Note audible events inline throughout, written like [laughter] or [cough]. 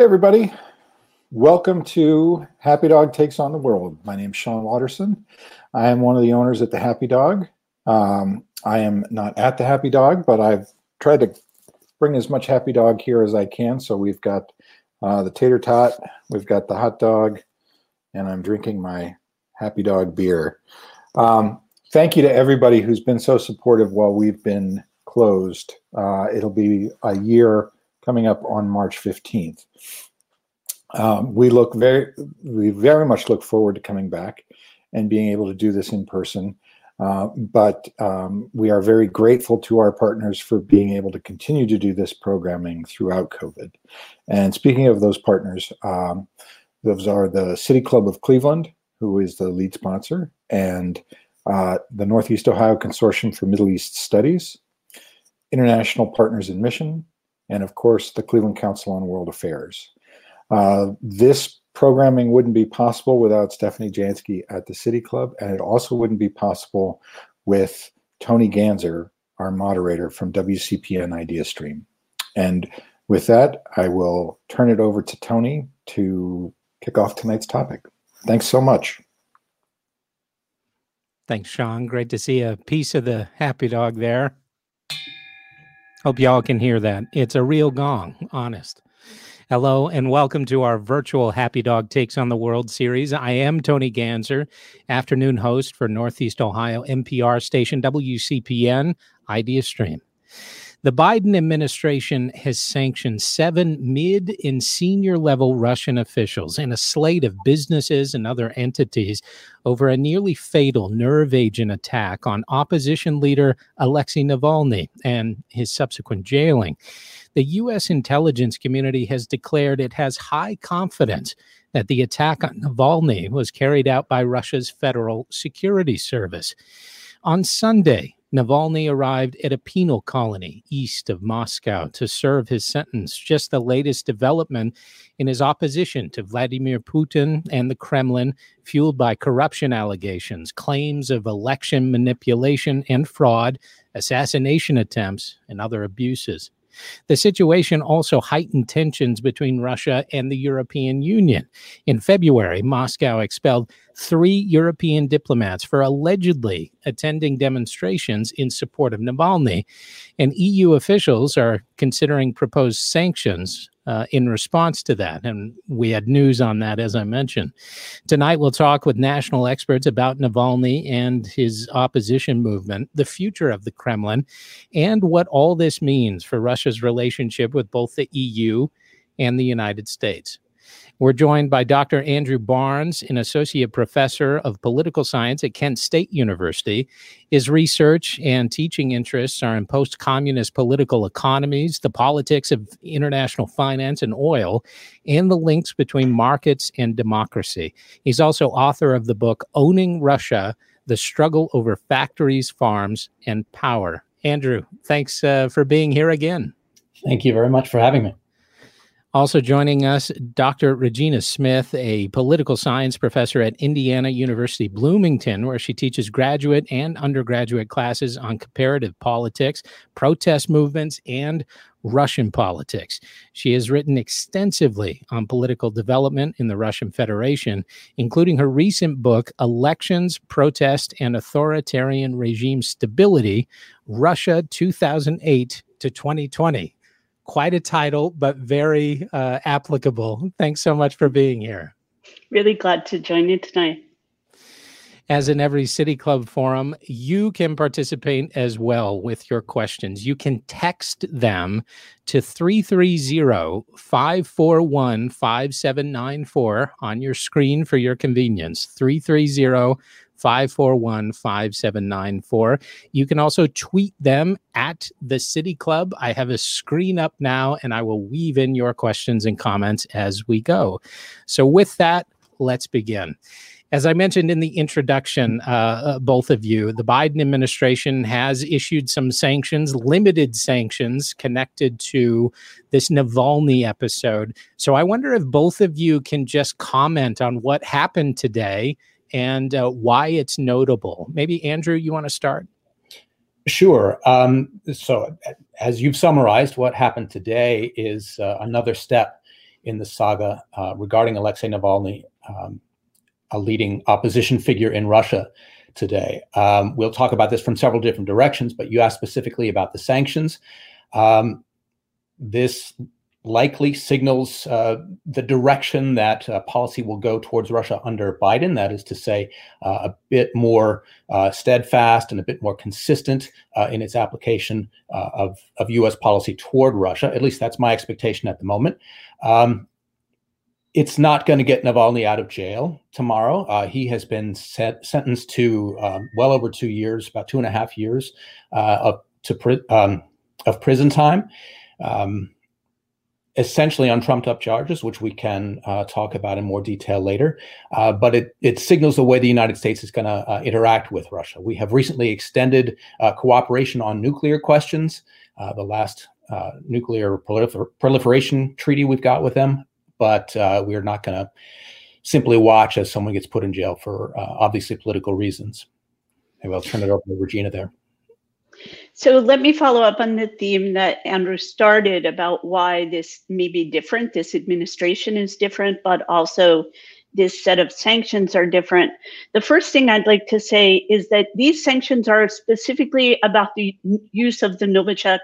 Hey, everybody. Welcome to Happy Dog Takes on the World. My name is Sean Watterson. I am one of the owners at the Happy Dog. Um, I am not at the Happy Dog, but I've tried to bring as much Happy Dog here as I can. So we've got uh, the tater tot, we've got the hot dog, and I'm drinking my Happy Dog beer. Um, thank you to everybody who's been so supportive while we've been closed. Uh, it'll be a year coming up on March 15th. Um, we look very, we very much look forward to coming back and being able to do this in person. Uh, but um, we are very grateful to our partners for being able to continue to do this programming throughout COVID. And speaking of those partners, um, those are the City Club of Cleveland, who is the lead sponsor, and uh, the Northeast Ohio Consortium for Middle East Studies, International Partners in Mission, and of course, the Cleveland Council on World Affairs. Uh, this programming wouldn't be possible without Stephanie Jansky at the City Club, and it also wouldn't be possible with Tony Ganzer, our moderator from WCPN Idea Stream. And with that, I will turn it over to Tony to kick off tonight's topic. Thanks so much. Thanks, Sean. Great to see a piece of the happy dog there. Hope y'all can hear that. It's a real gong, honest. Hello and welcome to our virtual Happy Dog Takes on the World series. I am Tony Ganzer, afternoon host for Northeast Ohio NPR station WCPN Idea Stream. The Biden administration has sanctioned seven mid and senior level Russian officials and a slate of businesses and other entities over a nearly fatal nerve agent attack on opposition leader Alexei Navalny and his subsequent jailing. The U.S. intelligence community has declared it has high confidence that the attack on Navalny was carried out by Russia's Federal Security Service. On Sunday, Navalny arrived at a penal colony east of Moscow to serve his sentence, just the latest development in his opposition to Vladimir Putin and the Kremlin, fueled by corruption allegations, claims of election manipulation and fraud, assassination attempts, and other abuses. The situation also heightened tensions between Russia and the European Union. In February, Moscow expelled three European diplomats for allegedly attending demonstrations in support of Navalny. And EU officials are considering proposed sanctions uh, in response to that. And we had news on that, as I mentioned. Tonight, we'll talk with national experts about Navalny and his opposition movement, the future of the Kremlin, and what all this means for Russia's relationship with both the EU and the United States. We're joined by Dr. Andrew Barnes, an associate professor of political science at Kent State University. His research and teaching interests are in post communist political economies, the politics of international finance and oil, and the links between markets and democracy. He's also author of the book Owning Russia The Struggle Over Factories, Farms, and Power. Andrew, thanks uh, for being here again. Thank you very much for having me. Also joining us, Dr. Regina Smyth, a political science professor at Indiana University Bloomington, where she teaches graduate and undergraduate classes on comparative politics, protest movements, and Russian politics. She has written extensively on political development in the Russian Federation, including her recent book, Elections, Protest, and Authoritarian Regime Stability Russia 2008 to 2020 quite a title, but very uh, applicable. Thanks so much for being here. Really glad to join you tonight. As in every City Club forum, you can participate as well with your questions. You can text them to 330 541 5794 on your screen for your convenience. 330 541 5794. You can also tweet them at the City Club. I have a screen up now and I will weave in your questions and comments as we go. So, with that, let's begin. As I mentioned in the introduction, uh, uh, both of you, the Biden administration has issued some sanctions, limited sanctions connected to this Navalny episode. So I wonder if both of you can just comment on what happened today and uh, why it's notable. Maybe, Andrew, you want to start? Sure. Um, so, as you've summarized, what happened today is uh, another step in the saga uh, regarding Alexei Navalny, um, a leading opposition figure in Russia today. Um, we'll talk about this from several different directions, but you asked specifically about the sanctions. Um, this likely signals uh, the direction that uh, policy will go towards Russia under Biden. That is to say, uh, a bit more uh, steadfast and a bit more consistent uh, in its application uh, of, of U.S. policy toward Russia. At least that's my expectation at the moment. Um, it's not going to get Navalny out of jail tomorrow. he has been set, sentenced to um, well over two years, about two and a half years of to pri- um, of prison time. Um, essentially on trumped up charges, which we can uh, talk about in more detail later. Uh, but it, it signals the way the United States is going to uh, interact with Russia. We have recently extended uh, cooperation on nuclear questions, uh, the last uh, nuclear prolifer- proliferation treaty we've got with them, but we're not going to simply watch as someone gets put in jail for obviously political reasons. Maybe I'll turn it over to Regina there. So let me follow up on the theme that Andrew started about why this may be different. This administration is different, but also this set of sanctions are different. The first thing I'd like to say is that these sanctions are specifically about the use of the Novichok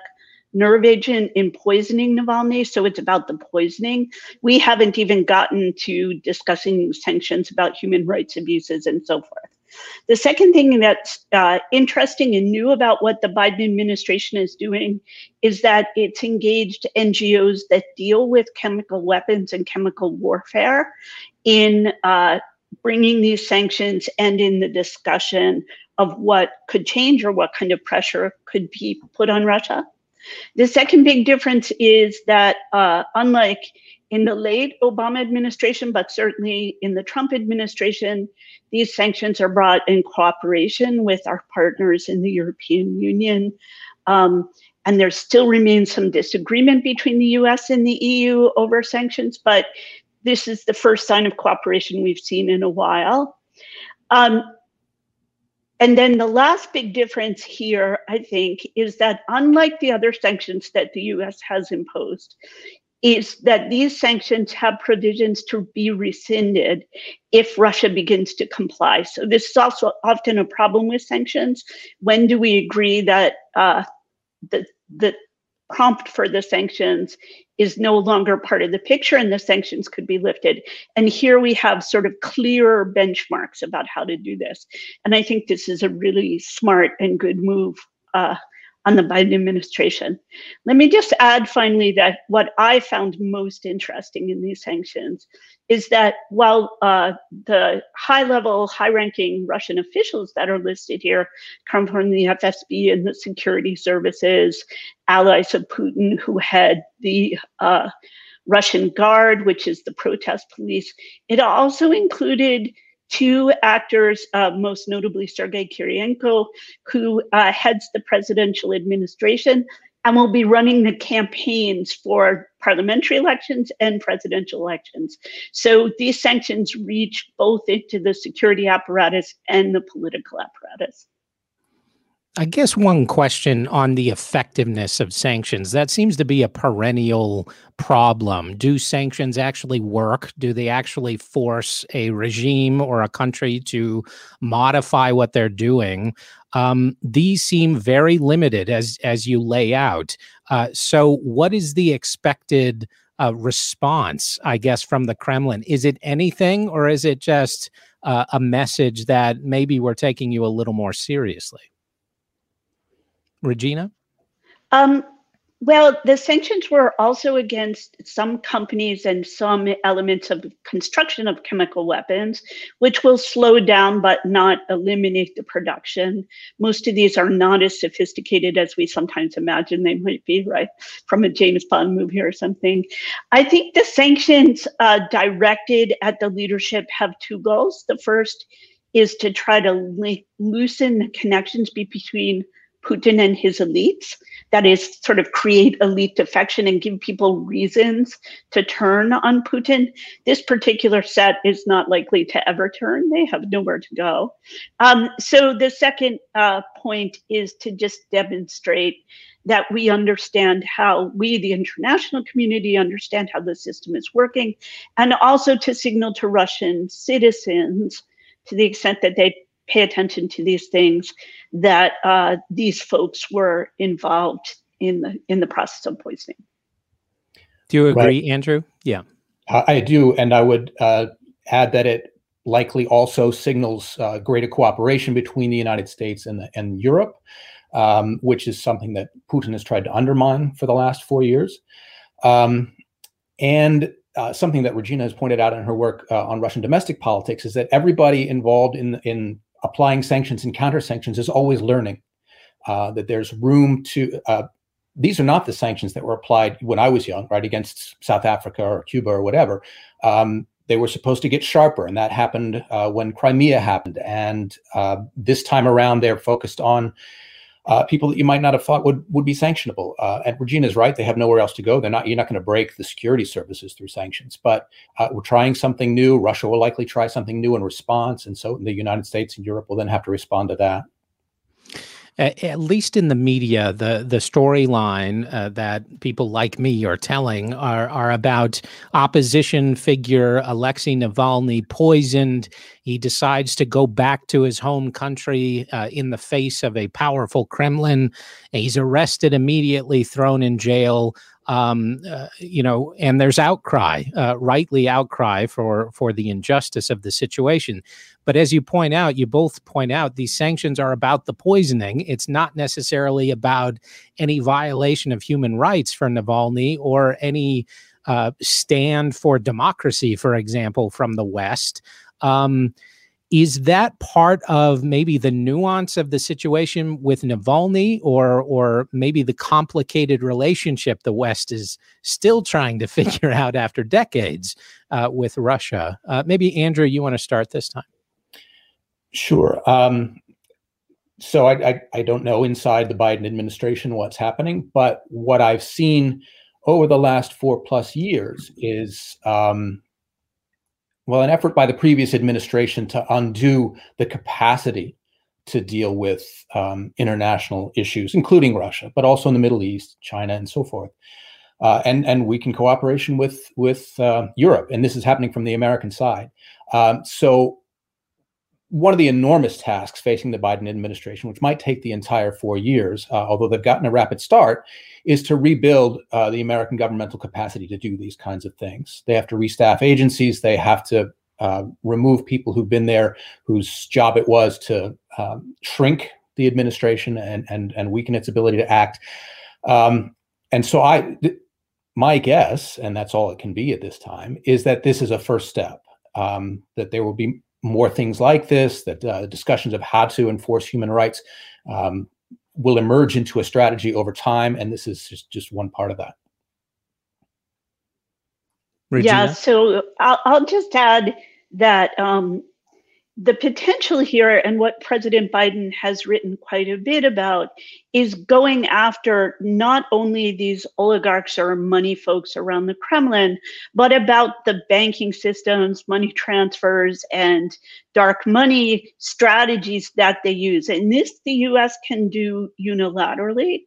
nerve agent in poisoning Navalny. So it's about the poisoning. We haven't even gotten to discussing sanctions about human rights abuses and so forth. The second thing that's uh, interesting and new about what the Biden administration is doing is that it's engaged NGOs that deal with chemical weapons and chemical warfare in uh, bringing these sanctions and in the discussion of what could change or what kind of pressure could be put on Russia. The second big difference is that, uh, unlike in the late Obama administration, but certainly in the Trump administration, these sanctions are brought in cooperation with our partners in the European Union. Um, and there still remains some disagreement between the US and the EU over sanctions, but this is the first sign of cooperation we've seen in a while. Um, and then the last big difference here, I think, is that unlike the other sanctions that the US has imposed, is that these sanctions have provisions to be rescinded if Russia begins to comply. So this is also often a problem with sanctions. When do we agree that uh, the the prompt for the sanctions is no longer part of the picture and the sanctions could be lifted. And here we have sort of clearer benchmarks about how to do this. And I think this is a really smart and good move uh, on the Biden administration. Let me just add finally that what I found most interesting in these sanctions is that while uh, the high level, high ranking Russian officials that are listed here come from the FSB and the security services, allies of Putin who had the uh, Russian Guard, which is the protest police, it also included two actors, uh, most notably Sergei Kiriyenko, who uh, heads the presidential administration and will be running the campaigns for parliamentary elections and presidential elections. So these sanctions reach both into the security apparatus and the political apparatus. I guess one question on the effectiveness of sanctions. That seems to be a perennial problem. Do sanctions actually work? Do they actually force a regime or a country to modify what they're doing? Um, these seem very limited as as you lay out. Uh, so, what is the expected uh, response? I guess from the Kremlin. Is it anything, or is it just uh, a message that maybe we're taking you a little more seriously? Regina? Um, well, the sanctions were also against some companies and some elements of construction of chemical weapons, which will slow down but not eliminate the production. Most of these are not as sophisticated as we sometimes imagine they might be, right? From a James Bond movie or something. I think the sanctions uh, directed at the leadership have two goals. The first is to try to loosen the connections between Putin and his elites. that is sort of create elite defection and give people reasons to turn on Putin. This particular set is not likely to ever turn. They have nowhere to go. Um, so the second uh, point is to just demonstrate that we understand how we, the international community, understand how the system is working, and also to signal to Russian citizens, to the extent that they pay attention to these things, that uh, these folks were involved in the in the process of poisoning. Do you agree, right. Andrew? Yeah, I do, and I would uh, add that it likely also signals uh, greater cooperation between the United States and, and Europe um, which is something that Putin has tried to undermine for the last four years. Um, and uh, something that Regina has pointed out in her work uh, on Russian domestic politics is that everybody involved in, in applying sanctions and counter sanctions is always learning. Uh, that there's room to, uh, these are not the sanctions that were applied when I was young, right, against South Africa or Cuba or whatever. Um, they were supposed to get sharper, and that happened uh, when Crimea happened. And uh, this time around, they're focused on uh, people that you might not have thought would would be sanctionable. Uh, and Regina's right; they have nowhere else to go. They're not. You're not going to break the security services through sanctions. But uh, we're trying something new. Russia will likely try something new in response, and so the United States and Europe will then have to respond to that at least in the media, the the storyline uh, that people like me are telling are are about opposition figure Alexei Navalny poisoned. He decides to go back to his home country uh, in the face of a powerful Kremlin. He's arrested immediately, thrown in jail um, uh, you know, and there's outcry, uh, rightly outcry for for the injustice of the situation. But as you point out, you both point out these sanctions are about the poisoning. It's not necessarily about any violation of human rights for Navalny or any uh, stand for democracy, for example, from the West. Um, is that part of maybe the nuance of the situation with Navalny, or or maybe the complicated relationship the West is still trying to [laughs] figure out after decades uh, with Russia? Uh, maybe Andrew, you want to start this time? Sure. Um, so I, I, I don't know inside the Biden administration what's happening, but what I've seen over the last four plus years is um, well, an effort by the previous administration to undo the capacity to deal with um, international issues, including Russia, but also in the Middle East, China, and so forth. Uh, and and weaken cooperation with with uh, Europe, and this is happening from the American side. Um, so one of the enormous tasks facing the Biden administration, which might take the entire four years, uh, although they've gotten a rapid start, is to rebuild uh, the American governmental capacity to do these kinds of things. They have to restaff agencies. They have to uh, remove people who've been there, whose job it was to um, shrink the administration and and and weaken its ability to act. Um, and so I, th- my guess, and that's all it can be at this time, is that this is a first step. Um, that there will be more things like this, that uh, discussions of how to enforce human rights um, will emerge into a strategy over time. And this is just, just one part of that. Regina? Yeah, so I'll, I'll just add that um, the potential here and what President Biden has written quite a bit about is going after not only these oligarchs or money folks around the Kremlin, but about the banking systems, money transfers, and dark money strategies that they use. And this the US can do unilaterally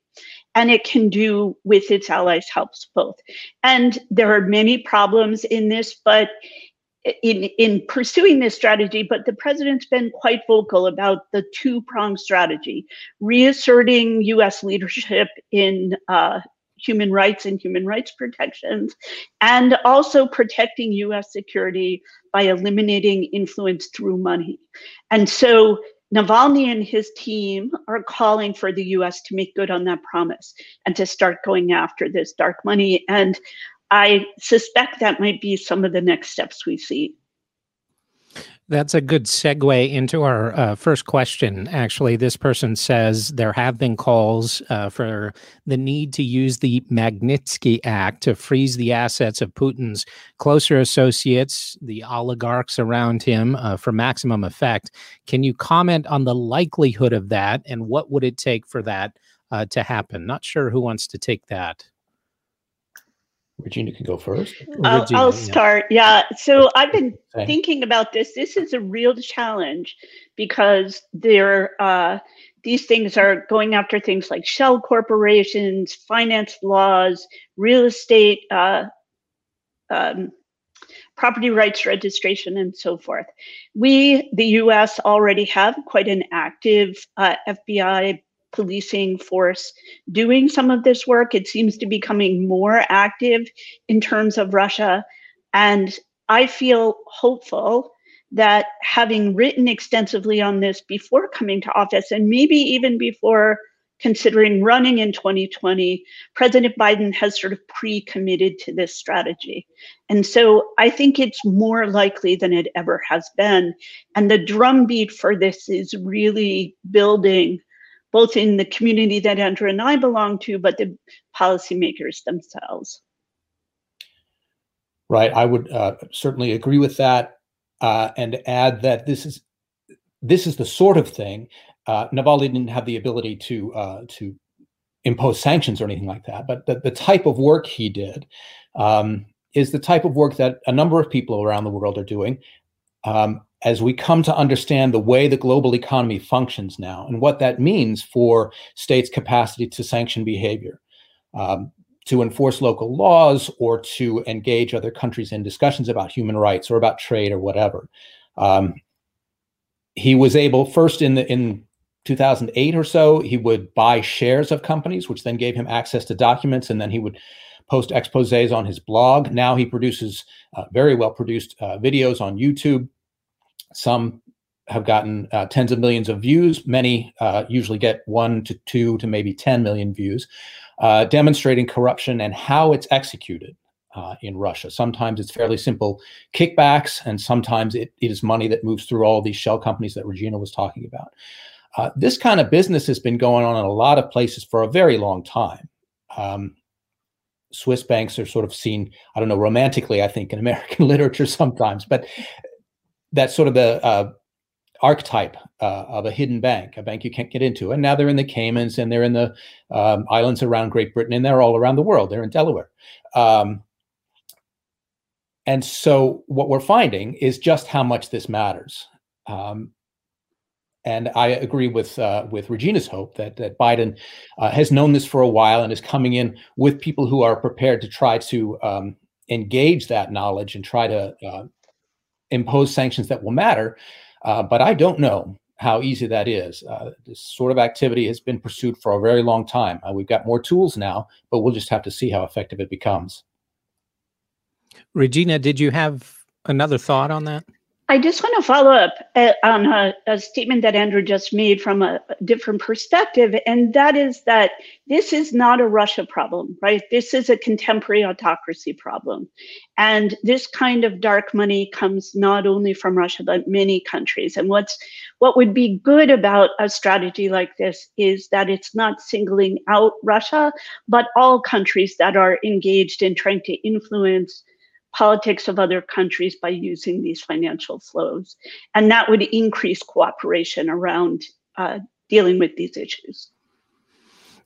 and it can do with its allies helps both. And there are many problems in this, but in in pursuing this strategy, but the president's been quite vocal about the two pronged strategy, reasserting U.S. leadership in uh, human rights and human rights protections, and also protecting U.S. security by eliminating influence through money. And so Navalny and his team are calling for the US to make good on that promise and to start going after this dark money. And I suspect that might be some of the next steps we see. That's a good segue into our uh, first question. Actually, this person says there have been calls uh, for the need to use the Magnitsky Act to freeze the assets of Putin's closer associates, the oligarchs around him, uh, for maximum effect. Can you comment on the likelihood of that and what would it take for that uh, to happen. Not sure who wants to take that. Regina can go first. I'll, Regina, I'll yeah. start. Yeah. So I've been Same. thinking about this. This is a real challenge because there, uh, these things are going after things like shell corporations, finance laws, real estate, uh, um, property rights registration, and so forth. We, the US, already have quite an active uh, FBI policing force doing some of this work. It seems to be becoming more active in terms of Russia. And I feel hopeful that having written extensively on this before coming to office, and maybe even before considering running in 2020, President Biden has sort of pre committed to this strategy. And so I think it's more likely than it ever has been. And the drumbeat for this is really building both in the community that Andrew and I belong to, but the policymakers themselves. Right. I would uh, certainly agree with that, uh, and add that this is this is the sort of thing. Uh, Navalny didn't have the ability to uh, to impose sanctions or anything like that, but the, the type of work he did um, is the type of work that a number of people around the world are doing. Um, as we come to understand the way the global economy functions now and what that means for states' capacity to sanction behavior. Um, to enforce local laws or to engage other countries in discussions about human rights or about trade or whatever. Um, he was able first in the in 2008 or so he would buy shares of companies which then gave him access to documents and then he would post exposés on his blog now he produces uh, very well produced uh, videos on youtube some have gotten uh, tens of millions of views many uh, usually get one to two to maybe 10 million views uh, demonstrating corruption and how it's executed uh, in Russia. Sometimes it's fairly simple kickbacks, and sometimes it, it is money that moves through all these shell companies that Regina was talking about. Uh, this kind of business has been going on in a lot of places for a very long time. Um, Swiss banks are sort of seen, I don't know, romantically, I think, in American [laughs] literature sometimes, but that's sort of the uh, archetype uh, of a hidden bank, a bank you can't get into. And now they're in the Caymans and they're in the um, islands around Great Britain and they're all around the world. They're in Delaware. Um, and so what we're finding is just how much this matters. Um, and I agree with uh, with Regina's hope that that Biden uh, has known this for a while and is coming in with people who are prepared to try to um, engage that knowledge and try to uh, impose sanctions that will matter. Uh, but I don't know how easy that is. Uh, this sort of activity has been pursued for a very long time. Uh, we've got more tools now, but we'll just have to see how effective it becomes. Regina, did you have another thought on that? I just want to follow up uh, on a, a, statement that Andrew just made from a different perspective, and that is that this is not a Russia problem, right? This is a contemporary autocracy problem. And this kind of dark money comes not only from Russia, but many countries. And what's what would be good about a strategy like this is that it's not singling out Russia, but all countries that are engaged in trying to influence politics of other countries by using these financial flows. And that would increase cooperation around uh, dealing with these issues.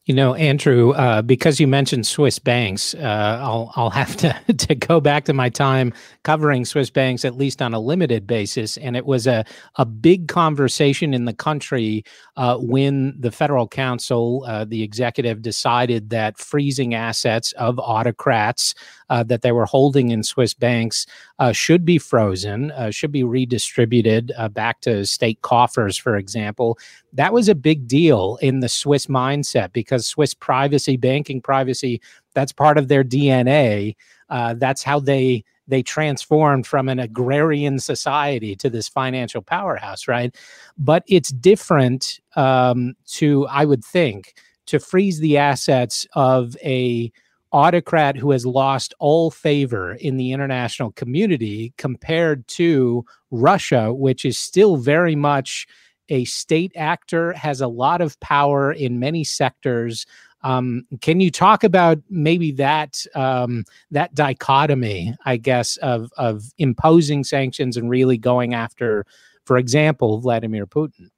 You know, Andrew, uh, because you mentioned Swiss banks, uh, I'll I'll have to [laughs] to go back to my time covering Swiss banks at least on a limited basis, and it was a a big conversation in the country uh, when the federal council, uh, the executive, decided that freezing assets of autocrats uh, that they were holding in Swiss banks uh, should be frozen, should be redistributed back to state coffers, for example. That was a big deal in the Swiss mindset because because Swiss privacy, banking privacy, that's part of their DNA. Uh, that's how they they transformed from an agrarian society to this financial powerhouse, right? But it's different um, to, I would think, to freeze the assets of a autocrat who has lost all favor in the international community compared to Russia, which is still very much a state actor, has a lot of power in many sectors. Um, can you talk about maybe that um, that dichotomy, I guess, of of imposing sanctions and really going after, for example, Vladimir Putin?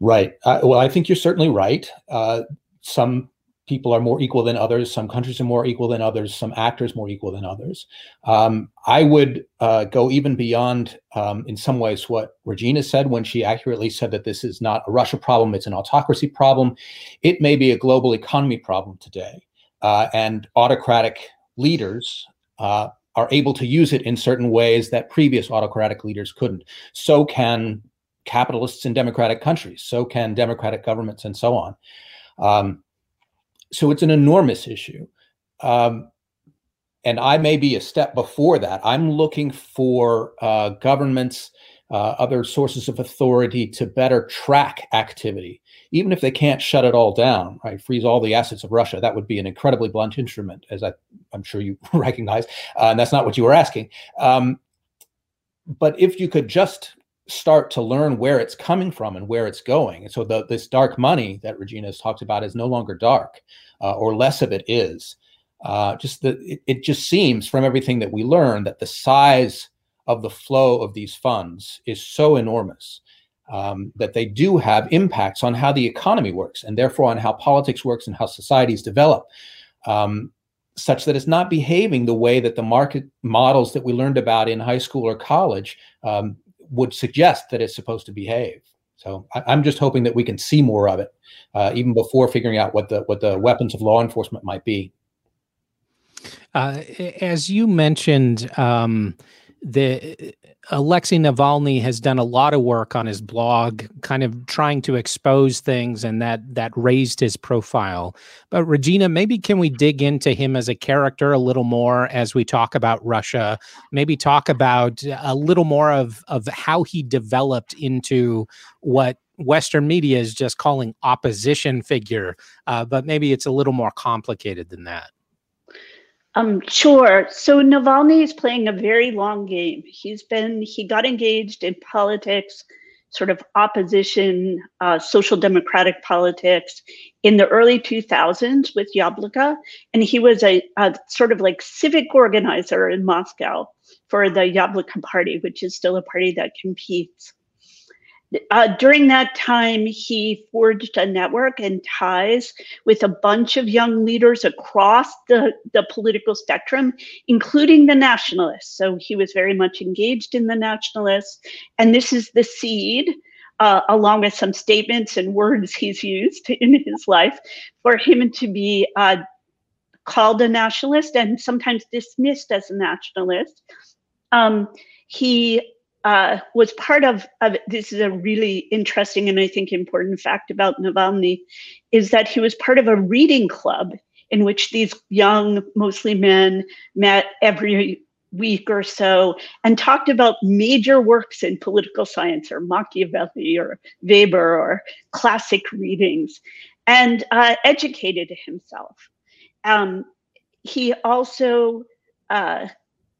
Right. Uh, well, I think you're certainly right. Uh, some people are more equal than others. Some countries are more equal than others. Some actors more equal than others. Um, I would uh, go even beyond, um, in some ways, what Regina said when she accurately said that this is not a Russia problem; it's an autocracy problem. It may be a global economy problem today, uh, and autocratic leaders. Uh, are able to use it in certain ways that previous autocratic leaders couldn't. So can capitalists in democratic countries. So can democratic governments, and so on. Um, so it's an enormous issue. Um, and I may be a step before that. I'm looking for uh, governments, uh, other sources of authority to better track activity, even if they can't shut it all down, right? Freeze all the assets of Russia. That would be an incredibly blunt instrument, as I, am sure you [laughs] recognize. Uh, and that's not what you were asking. Um, but if you could just start to learn where it's coming from and where it's going. And so the, this dark money that Regina has talked about is no longer dark, uh, or less of it is. Uh, just the it, it, just seems from everything that we learn that the size of the flow of these funds is so enormous um, that they do have impacts on how the economy works and therefore on how politics works and how societies develop. Um, such that it's not behaving the way that the market models that we learned about in high school or college um, would suggest that it's supposed to behave. So I, am just hoping that we can see more of it, uh, even before figuring out what the what the weapons of law enforcement might be. Uh, as you mentioned, um, the Alexei Navalny has done a lot of work on his blog, kind of trying to expose things, and that that raised his profile. But Regina, maybe can we dig into him as a character a little more as we talk about Russia? Maybe talk about a little more of of how he developed into what Western media is just calling opposition figure, uh, but maybe it's a little more complicated than that. Um, sure. So Navalny is playing a very long game. He's been, he got engaged in politics, sort of opposition, uh, social democratic politics in the early 2000s with Yabloko. And he was a, a sort of like civic organizer in Moscow for the Yabloko party, which is still a party that competes uh, during that time, he forged a network and ties with a bunch of young leaders across the, the political spectrum, including the nationalists. So he was very much engaged in the nationalists. And this is the seed, uh, along with some statements and words he's used [laughs] in his life, for him to be uh, called a nationalist and sometimes dismissed as a nationalist. Um, he uh, was part of, of this is a really interesting and I think important fact about Navalny is that he was part of a reading club in which these young, mostly men, met every week or so and talked about major works in political science or Machiavelli or Weber or classic readings and uh, educated himself. Um, he also uh,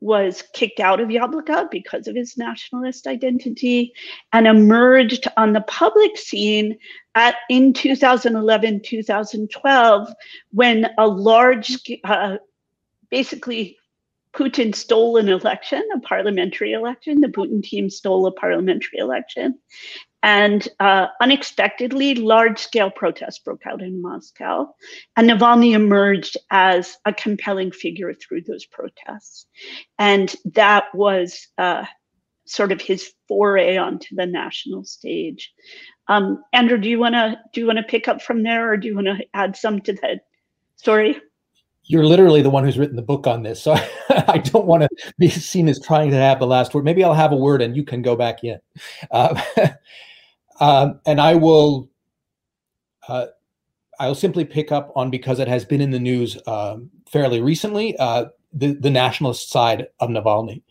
was kicked out of Yabloko because of his nationalist identity and emerged on the public scene at in 2011 2012 when a large uh, basically Putin stole an election, a parliamentary election. The Putin team stole a parliamentary election. And uh, unexpectedly, large scale protests broke out in Moscow. And Navalny emerged as a compelling figure through those protests. And that was uh, sort of his foray onto the national stage. Um, Andrew, do you want to do you want to pick up from there, or do you want to add some to that story? You're literally the one who's written the book on this, so [laughs] I don't want to be seen as trying to have the last word. Maybe I'll have a word, and you can go back in. Uh, [laughs] Um, and I will, uh, I'll simply pick up on because it has been in the news um, fairly recently. Uh, the the nationalist side of Navalny,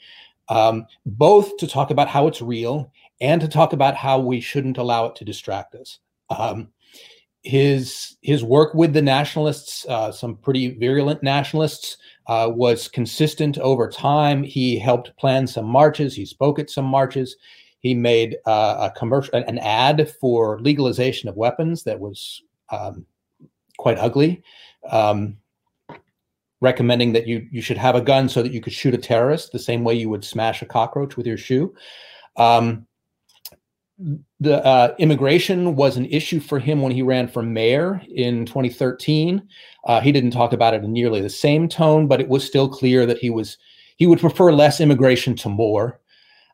um, both to talk about how it's real and to talk about how we shouldn't allow it to distract us. Um, his his work with the nationalists, uh, some pretty virulent nationalists, uh, was consistent over time. He helped plan some marches. He spoke at some marches. He made uh, a commercial, an ad for legalization of weapons that was um, quite ugly, um, recommending that you you should have a gun so that you could shoot a terrorist the same way you would smash a cockroach with your shoe. Um, the uh, immigration was an issue for him when he ran for mayor in 2013. Uh, he didn't talk about it in nearly the same tone, but it was still clear that he was he would prefer less immigration to more.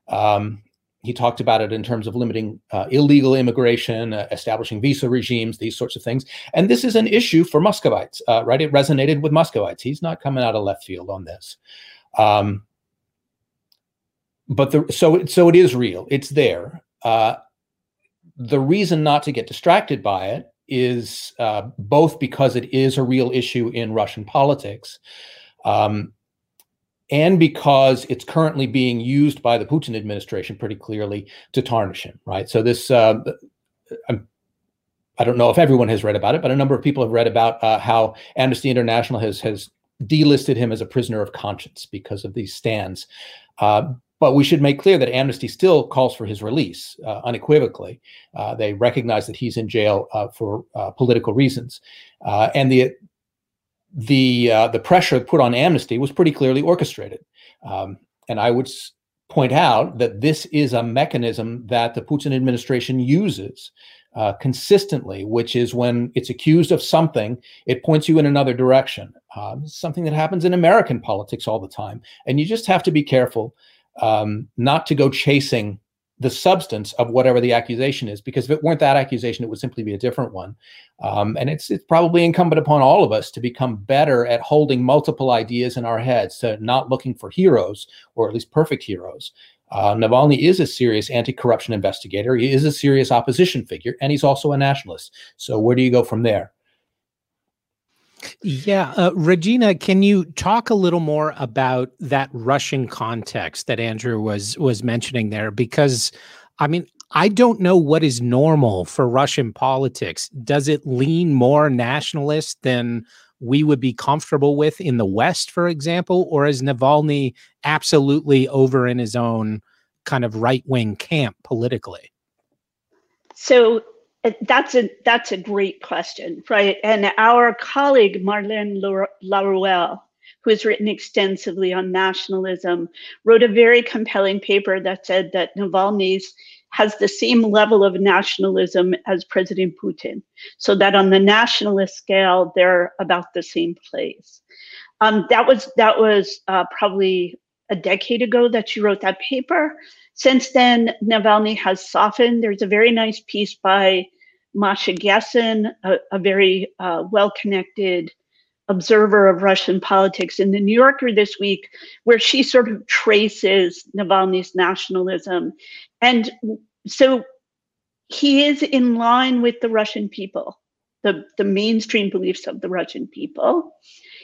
Um, he talked about it in terms of limiting uh, illegal immigration, uh, establishing visa regimes, these sorts of things. And this is an issue for Muscovites, uh, right? It resonated with Muscovites. He's not coming out of left field on this. Um, but the, so so it is real. It's there. Uh, the reason not to get distracted by it is uh, both because it is a real issue in Russian politics, um, and because it's currently being used by the Putin administration pretty clearly to tarnish him. Right. So this. Uh, I don't know if everyone has read about it, but a number of people have read about uh, how Amnesty International has has delisted him as a prisoner of conscience because of these stands. Uh, but we should make clear that Amnesty still calls for his release uh, unequivocally. Uh, they recognize that he's in jail uh, for uh, political reasons, uh, and the the uh, the pressure put on Amnesty was pretty clearly orchestrated. Um, and I would point out that this is a mechanism that the Putin administration uses uh, consistently, which is when it's accused of something, it points you in another direction. Uh, something that happens in American politics all the time. And you just have to be careful um, not to go chasing the substance of whatever the accusation is, because if it weren't that accusation, it would simply be a different one. Um, and it's it's probably incumbent upon all of us to become better at holding multiple ideas in our heads, to not looking for heroes or at least perfect heroes. Uh, Navalny is a serious anti-corruption investigator. He is a serious opposition figure, and he's also a nationalist. So where do you go from there? Yeah, uh, Regina, can you talk a little more about that Russian context that Andrew was was mentioning there? Because, I mean, I don't know what is normal for Russian politics. Does it lean more nationalist than we would be comfortable with in the West, for example, or is Navalny absolutely over in his own kind of right wing camp politically? So that's a that's a great question, right? And our colleague Marlene Laruelle, who has written extensively on nationalism, wrote a very compelling paper that said that Navalny's has the same level of nationalism as President Putin, so that on the nationalist scale, they're about the same place. Um, that was that was uh, probably a decade ago that she wrote that paper. Since then, Navalny has softened. There's a very nice piece by Masha Gessen, a, a very uh, well connected observer of Russian politics in the New Yorker this week, where she sort of traces Navalny's nationalism. And so he is in line with the Russian people, the, the mainstream beliefs of the Russian people.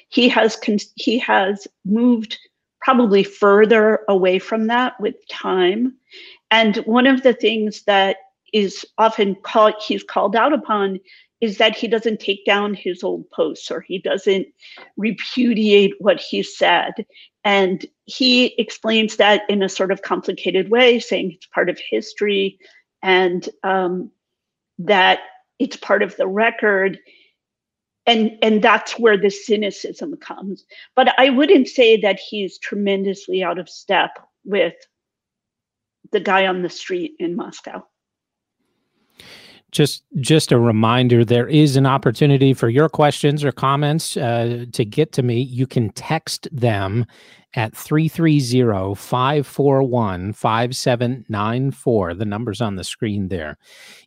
He has he has moved probably further away from that with time. And one of the things that is often called he's called out upon is that he doesn't take down his old posts or he doesn't repudiate what he said. And he explains that in a sort of complicated way, saying it's part of history and um, that it's part of the record and and that's where the cynicism comes. But i wouldn't say that he's tremendously out of step with the guy on the street in moscow just just a reminder there is an opportunity for your questions or comments uh, to get to me. You can text them at 330-541-5794 the numbers on the screen there.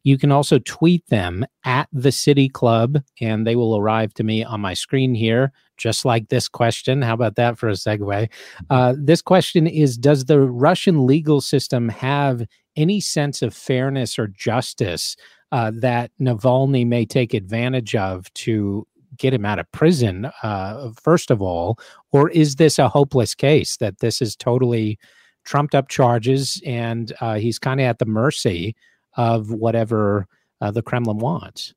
You can also tweet them at the city club and they will arrive to me on my screen here just like this question how about that for a segue uh, this question is does the russian legal system have any sense of fairness or justice uh, that Navalny may take advantage of to get him out of prison, uh, first of all? Or is this a hopeless case that this is totally trumped up charges and uh, he's kind of at the mercy of whatever uh, the Kremlin wants?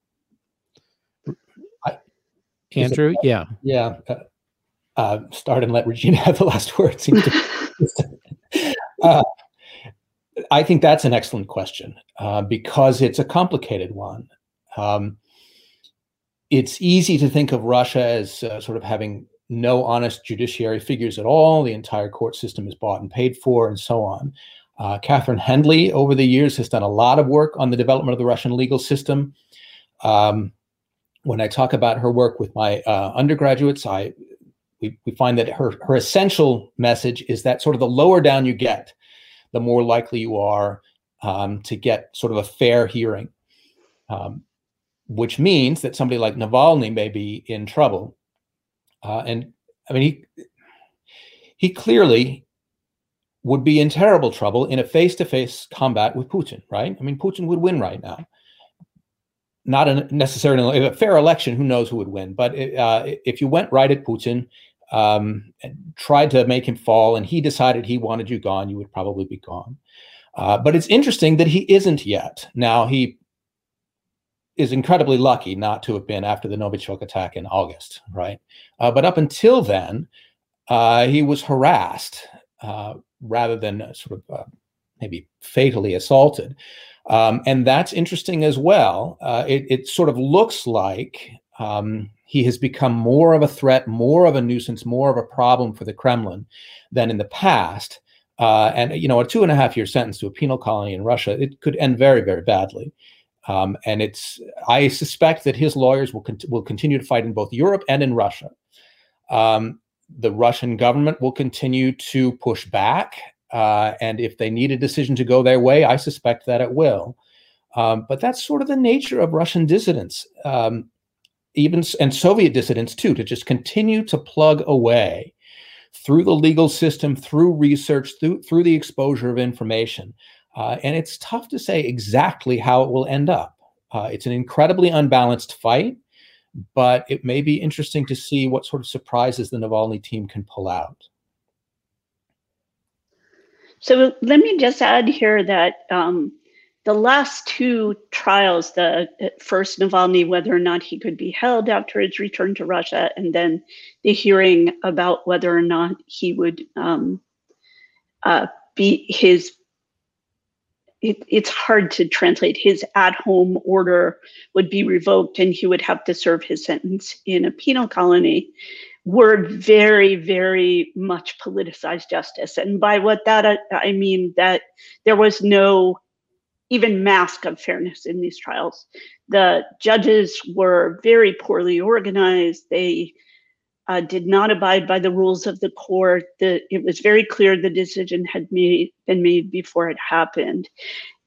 Andrew, yeah. Yeah. Uh, uh, start and let Regina have the last [laughs] word. Seems to, uh, I think that's an excellent question uh, because it's a complicated one. Um, it's easy to think of Russia as uh, sort of having no honest judiciary figures at all. The entire court system is bought and paid for, and so on. Uh, Kathryn Hendley, over the years, has done a lot of work on the development of the Russian legal system. Um, when I talk about her work with my uh, undergraduates, I we, we find that her her essential message is that sort of the lower down you get, the more likely you are um, to get sort of a fair hearing, um, which means that somebody like Navalny may be in trouble. Uh, and I mean, he he clearly would be in terrible trouble in a face-to-face combat with Putin, right? I mean, Putin would win right now. Not a necessarily a fair election. Who knows who would win? But uh, if you went right at Putin, um, and tried to make him fall, and he decided he wanted you gone, you would probably be gone. Uh, but it's interesting that he isn't yet. Now he is incredibly lucky not to have been after the Novichok attack in August, right? Uh, but up until then, uh, he was harassed uh, rather than sort of uh, maybe fatally assaulted. Um, and that's interesting as well. Uh, it, it, sort of looks like um, he has become more of a threat, more of a nuisance, more of a problem for the Kremlin than in the past. Uh, and you know, a two and a half year sentence to a penal colony in Russia, it could end very, very badly. Um, and it's I suspect that his lawyers will con- will continue to fight in both Europe and in Russia. Um, the Russian government will continue to push back, uh, and if they need a decision to go their way, I suspect that it will. Um, but that's sort of the nature of Russian dissidents. Um, even and Soviet dissidents too, to just continue to plug away through the legal system, through research, through through the exposure of information. Uh, and it's tough to say exactly how it will end up. Uh, it's an incredibly unbalanced fight, but it may be interesting to see what sort of surprises the Navalny team can pull out. So let me just add here that um, the last two trials, the uh, first Navalny, whether or not he could be held after his return to Russia, and then the hearing about whether or not he would um, uh, be his. It, it's hard to translate. His at home order would be revoked and he would have to serve his sentence in a penal colony were very, very much politicized justice. And by what that I, I mean that there was no even mask of fairness in these trials. The judges were very poorly organized. They uh, did not abide by the rules of the court. The, it was very clear the decision had made, been made before it happened.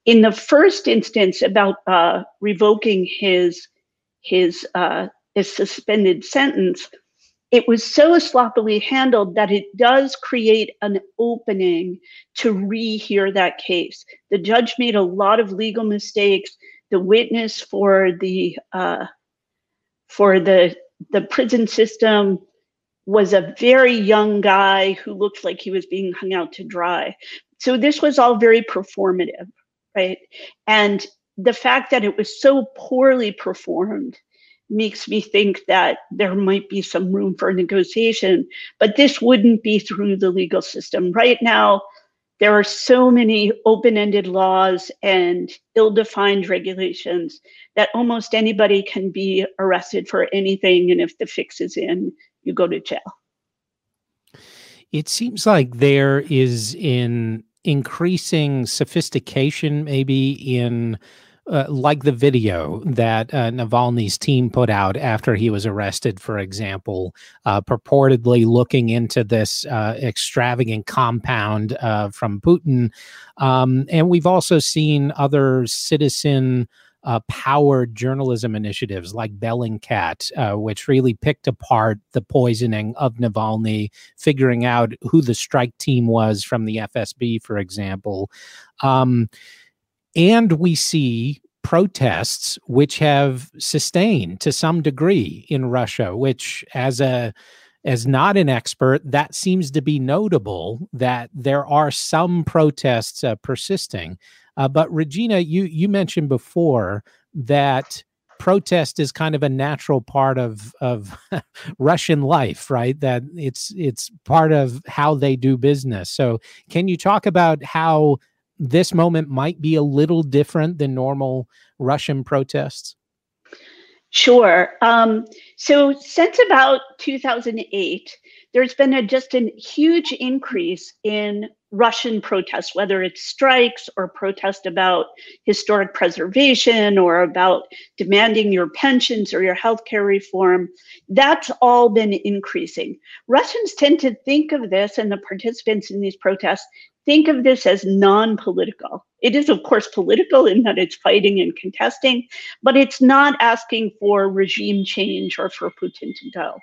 In the first instance about uh, revoking his his, uh, his suspended sentence, it was so sloppily handled that it does create an opening to rehear that case. The judge made a lot of legal mistakes. The witness for the uh, for the the prison system was a very young guy who looked like he was being hung out to dry. So this was all very performative, right? And the fact that it was so poorly performed makes me think that there might be some room for negotiation, but this wouldn't be through the legal system. Right now, there are so many open ended laws and ill defined regulations that almost anybody can be arrested for anything. And if the fix is in, you go to jail. It seems like there is in increasing sophistication, maybe in uh, like the video that uh, Navalny's team put out after he was arrested, for example, uh, purportedly looking into this uh, extravagant compound uh, from Putin. Um, and we've also seen other citizen. Powered journalism initiatives like Bellingcat, which really picked apart the poisoning of Navalny, figuring out who the strike team was from the FSB, for example. Um, and we see protests which have sustained to some degree in Russia, which as a as not an expert, that seems to be notable that there are some protests uh, persisting. Uh, but Regina, you you mentioned before that protest is kind of a natural part of of [laughs] Russian life, right? That it's it's part of how they do business. So, can you talk about how this moment might be a little different than normal Russian protests? Sure. Um, so, since about 2008, there's been a, just a huge increase in Russian protests, whether it's strikes or protest about historic preservation or about demanding your pensions or your healthcare reform. That's all been increasing. Russians tend to think of this and the participants in these protests think of this as non political. It is, of course, political in that it's fighting and contesting, but it's not asking for regime change or for Putin to go.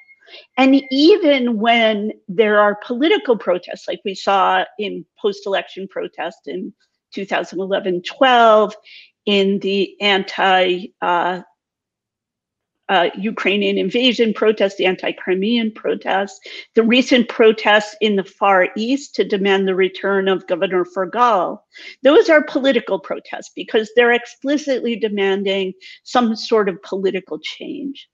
And even when there are political protests, like we saw in post election protests in 2011 12, in the anti uh, uh, Ukrainian invasion protests, the anti Crimean protests, the recent protests in the Far East to demand the return of Governor Furgal. Those are political protests because they're explicitly demanding some sort of political change.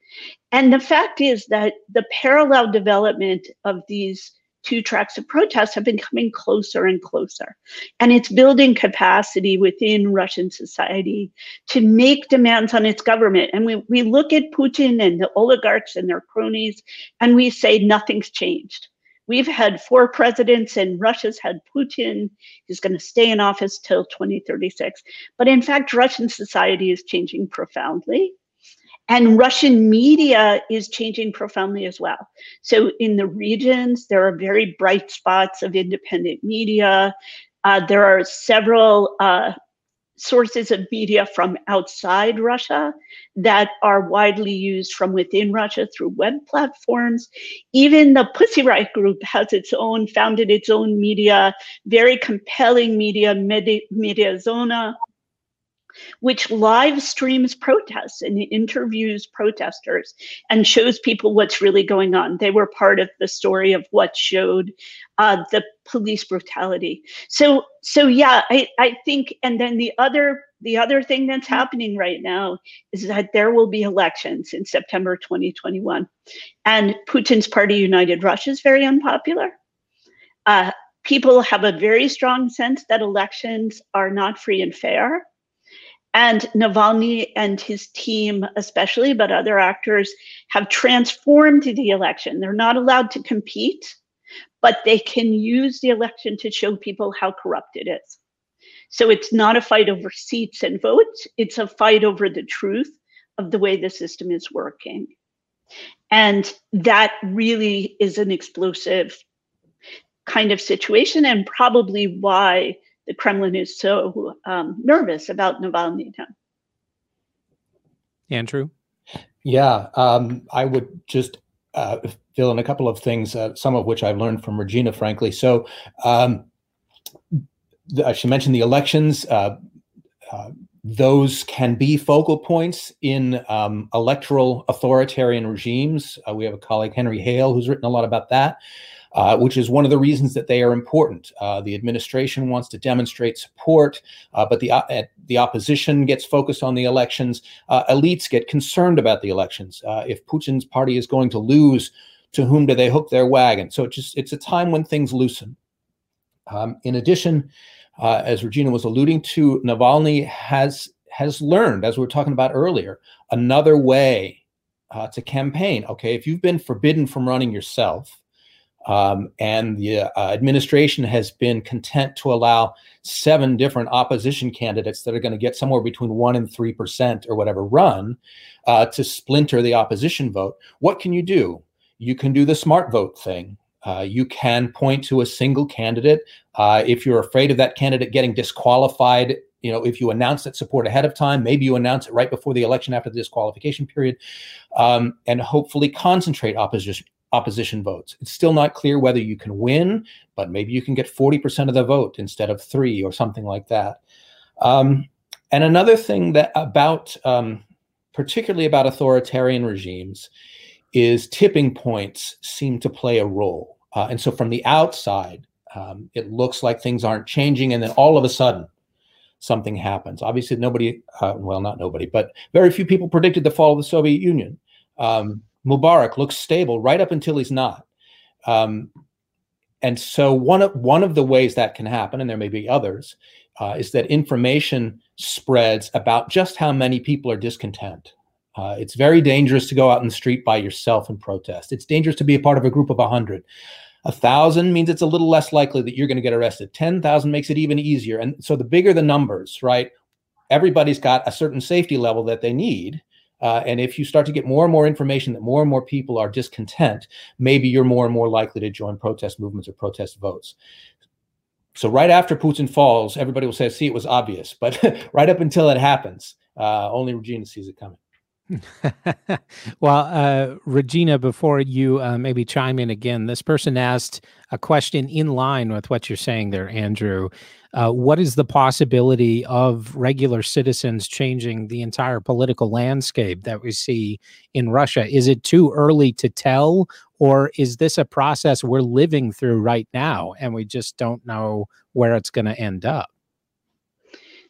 And the fact is that the parallel development of these two tracks of protest have been coming closer and closer. And it's building capacity within Russian society to make demands on its government. And we, we look at Putin and the oligarchs and their cronies, and we say nothing's changed. We've had four presidents, and Russia's had Putin. He's going to stay in office till 2036. But in fact, Russian society is changing profoundly. And Russian media is changing profoundly as well. So in the regions, there are very bright spots of independent media. Uh, there are several uh, sources of media from outside Russia that are widely used from within Russia through web platforms. Even the Pussy Riot Group has its own, founded its own media, very compelling media, Media, Mediazona which live streams protests and interviews protesters and shows people what's really going on. They were part of the story of what showed uh, the police brutality. So, so yeah, I, I think, and then the other the other thing that's happening right now is that there will be elections in September 2021, and Putin's party, United Russia, is very unpopular. Uh, people have a very strong sense that elections are not free and fair. And Navalny and his team, especially, but other actors, have transformed the election. They're not allowed to compete, but they can use the election to show people how corrupt it is. So it's not a fight over seats and votes, it's a fight over the truth of the way the system is working. And that really is an explosive kind of situation, and probably why the Kremlin is so um, nervous about Navalny now. Andrew? Yeah, um, I would just uh, fill in a couple of things, uh, some of which I've learned from Regina, frankly. So um, the, she mentioned the elections. Uh, uh those can be focal points in um, electoral authoritarian regimes. Uh, we have a colleague, Henry Hale, who's written a lot about that uh, which is one of the reasons that they are important. Uh, the administration wants to demonstrate support, uh, but the uh, the opposition gets focused on the elections. Uh, elites get concerned about the elections. Uh, if Putin's party is going to lose, to whom do they hook their wagon? So it just it's a time when things loosen. Um, in addition, as Regina was alluding to, Navalny has has learned, as we were talking about earlier, another way to campaign. Okay, if you've been forbidden from running yourself, um, and the uh, administration has been content to allow seven different opposition candidates that are going to get somewhere between one and three percent or whatever run uh, to splinter the opposition vote. What can you do? You can do the smart vote thing. Uh, you can point to a single candidate. Uh, if you're afraid of that candidate getting disqualified, you know, if you announce that support ahead of time, maybe you announce it right before the election after the disqualification period, um, and hopefully concentrate opposition opposition votes. It's still not clear whether you can win, but maybe you can get 40% of the vote instead of three or something like that. Um, and another thing that about, um, particularly about authoritarian regimes, is tipping points seem to play a role. Uh, and so from the outside, um, it looks like things aren't changing, and then all of a sudden, something happens. Obviously, nobody, uh, well, not nobody, but very few people predicted the fall of the Soviet Union. Um, Mubarak looks stable right up until he's not. Um, and so one of one of the ways that can happen, and there may be others, uh, is that information spreads about just how many people are discontent. Uh, it's very dangerous to go out in the street by yourself and protest. It's dangerous to be a part of a group of a 100. A thousand means it's a little less likely that you're going to get arrested. 10,000 makes it even easier. And so the bigger the numbers, right? Everybody's got a certain safety level that they need. Uh, and if you start to get more and more information that more and more people are discontent, maybe you're more and more likely to join protest movements or protest votes. So right after Putin falls, everybody will say, "See, it was obvious." But [laughs] right up until it happens, uh, only Regina sees it coming. [laughs] well, uh, Regina, before you uh, maybe chime in again, this person asked a question in line with what you're saying there, Andrew. Uh, what is the possibility of regular citizens changing the entire political landscape that we see in Russia? Is it too early to tell, or is this a process we're living through right now and we just don't know where it's going to end up?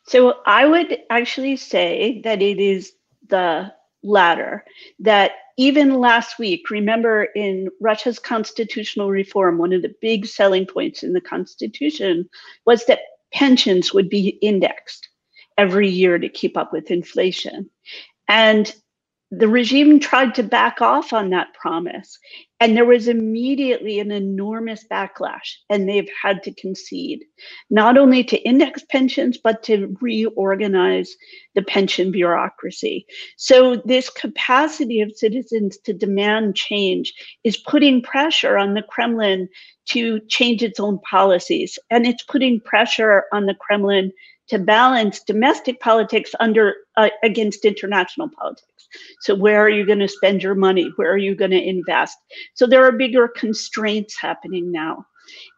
So I would actually say that it is the latter. That even last week, remember in Russia's constitutional reform, one of the big selling points in the constitution was that pensions would be indexed every year to keep up with inflation. And the regime tried to back off on that promise. And there was immediately an enormous backlash, and they've had to concede, not only to index pensions, but to reorganize the pension bureaucracy. So, this capacity of citizens to demand change is putting pressure on the Kremlin to change its own policies. And it's putting pressure on the Kremlin to balance domestic politics under uh, against international politics. So where are you going to spend your money? Where are you going to invest? So there are bigger constraints happening now.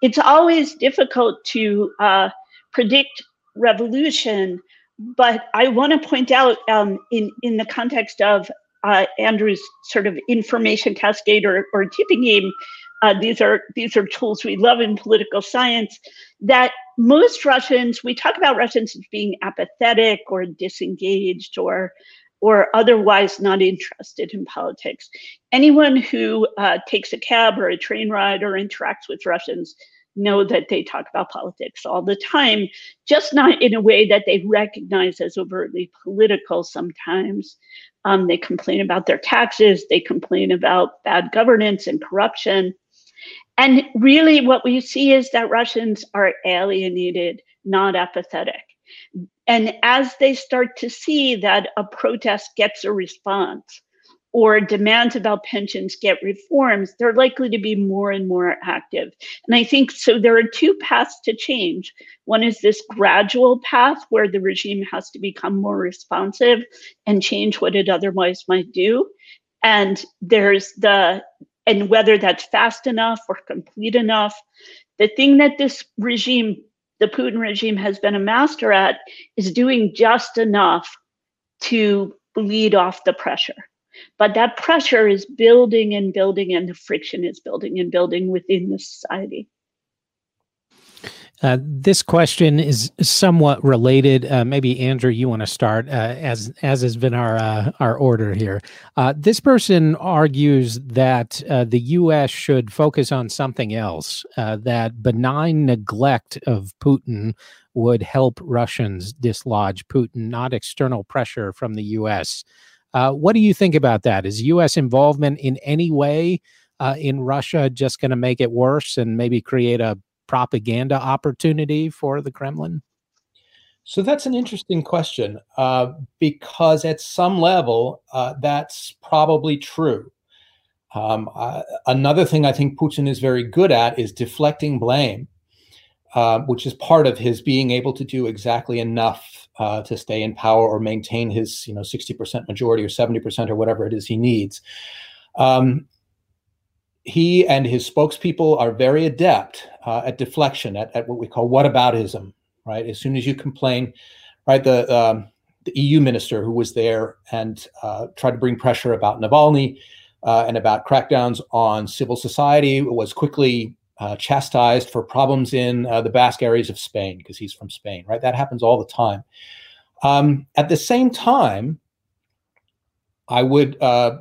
It's always difficult to uh, predict revolution, but I want to point out um, in in the context of uh, Andrew's sort of information cascade or, or tipping game. Uh, these are these are tools we love in political science. That most Russians, we talk about Russians as being apathetic or disengaged or or otherwise not interested in politics. Anyone who uh, takes a cab or a train ride or interacts with Russians know that they talk about politics all the time, just not in a way that they recognize as overtly political sometimes. Um, they complain about their taxes, they complain about bad governance and corruption. And really, what we see is that Russians are alienated, not apathetic. And as they start to see that a protest gets a response or demands about pensions get reforms, they're likely to be more and more active. And I think so. There are two paths to change. One is this gradual path where the regime has to become more responsive and change what it otherwise might do. And there's the, and whether that's fast enough or complete enough. The thing that this regime the Putin regime has been a master at is doing just enough to bleed off the pressure. But that pressure is building and building, and the friction is building and building within the society. Uh, this question is somewhat related. Uh, maybe Andrew, you want to start, uh, as as has been our uh, our order here. Uh, this person argues that uh, the U.S. should focus on something else. that benign neglect of Putin would help Russians dislodge Putin, not external pressure from the U.S. what do you think about that? Is U.S. involvement in any way in Russia just going to make it worse and maybe create a propaganda opportunity for the Kremlin? So that's an interesting question uh, because at some level, uh, that's probably true. Um, uh, another thing I think Putin is very good at is deflecting blame, uh, which is part of his being able to do exactly enough uh, to stay in power or maintain his, you know, 60% majority or 70% or whatever it is he needs. Um, he and his spokespeople are very adept uh, at deflection, at, at what we call whataboutism, right? As soon as you complain, right, the, um, the EU minister who was there and uh, tried to bring pressure about Navalny uh, and about crackdowns on civil society was quickly uh, chastised for problems in uh, the Basque areas of Spain because he's from Spain, right? That happens all the time. Um, at the same time, I would uh,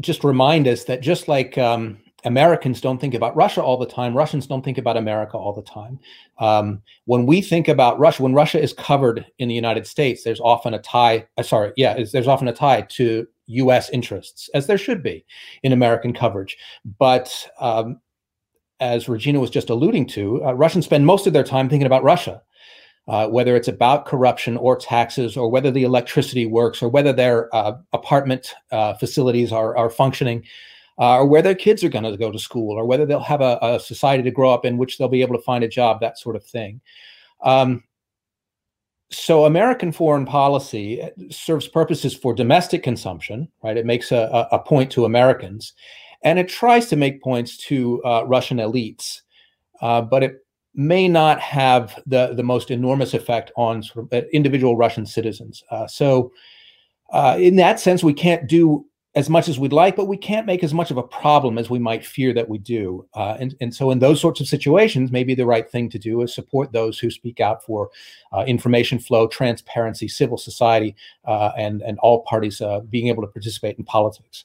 just remind us that just like um, Americans don't think about Russia all the time. Russians don't think about America all the time. Um, when we think about Russia, when Russia is covered in the United States, there's often a tie. Uh, sorry, yeah, there's often a tie to U.S. interests, as there should be in American coverage. But um, as Regina was just alluding to, uh, Russians spend most of their time thinking about Russia. Uh, whether it's about corruption or taxes, or whether the electricity works, or whether their uh, apartment uh, facilities are, are functioning, uh, or where their kids are going to go to school, or whether they'll have a, a, society to grow up in which they'll be able to find a job, that sort of thing. Um, so American foreign policy uh, serves purposes for domestic consumption, right? It makes a, a point to Americans, and it tries to make points to uh, Russian elites, uh, but it may not have the the most enormous effect on sort of uh, individual Russian citizens. Uh, so, uh, in that sense, we can't do as much as we'd like, but we can't make as much of a problem as we might fear that we do. Uh, and, and so, in those sorts of situations, maybe the right thing to do is support those who speak out for uh, information flow, transparency, civil society, uh, and, and all parties uh, being able to participate in politics.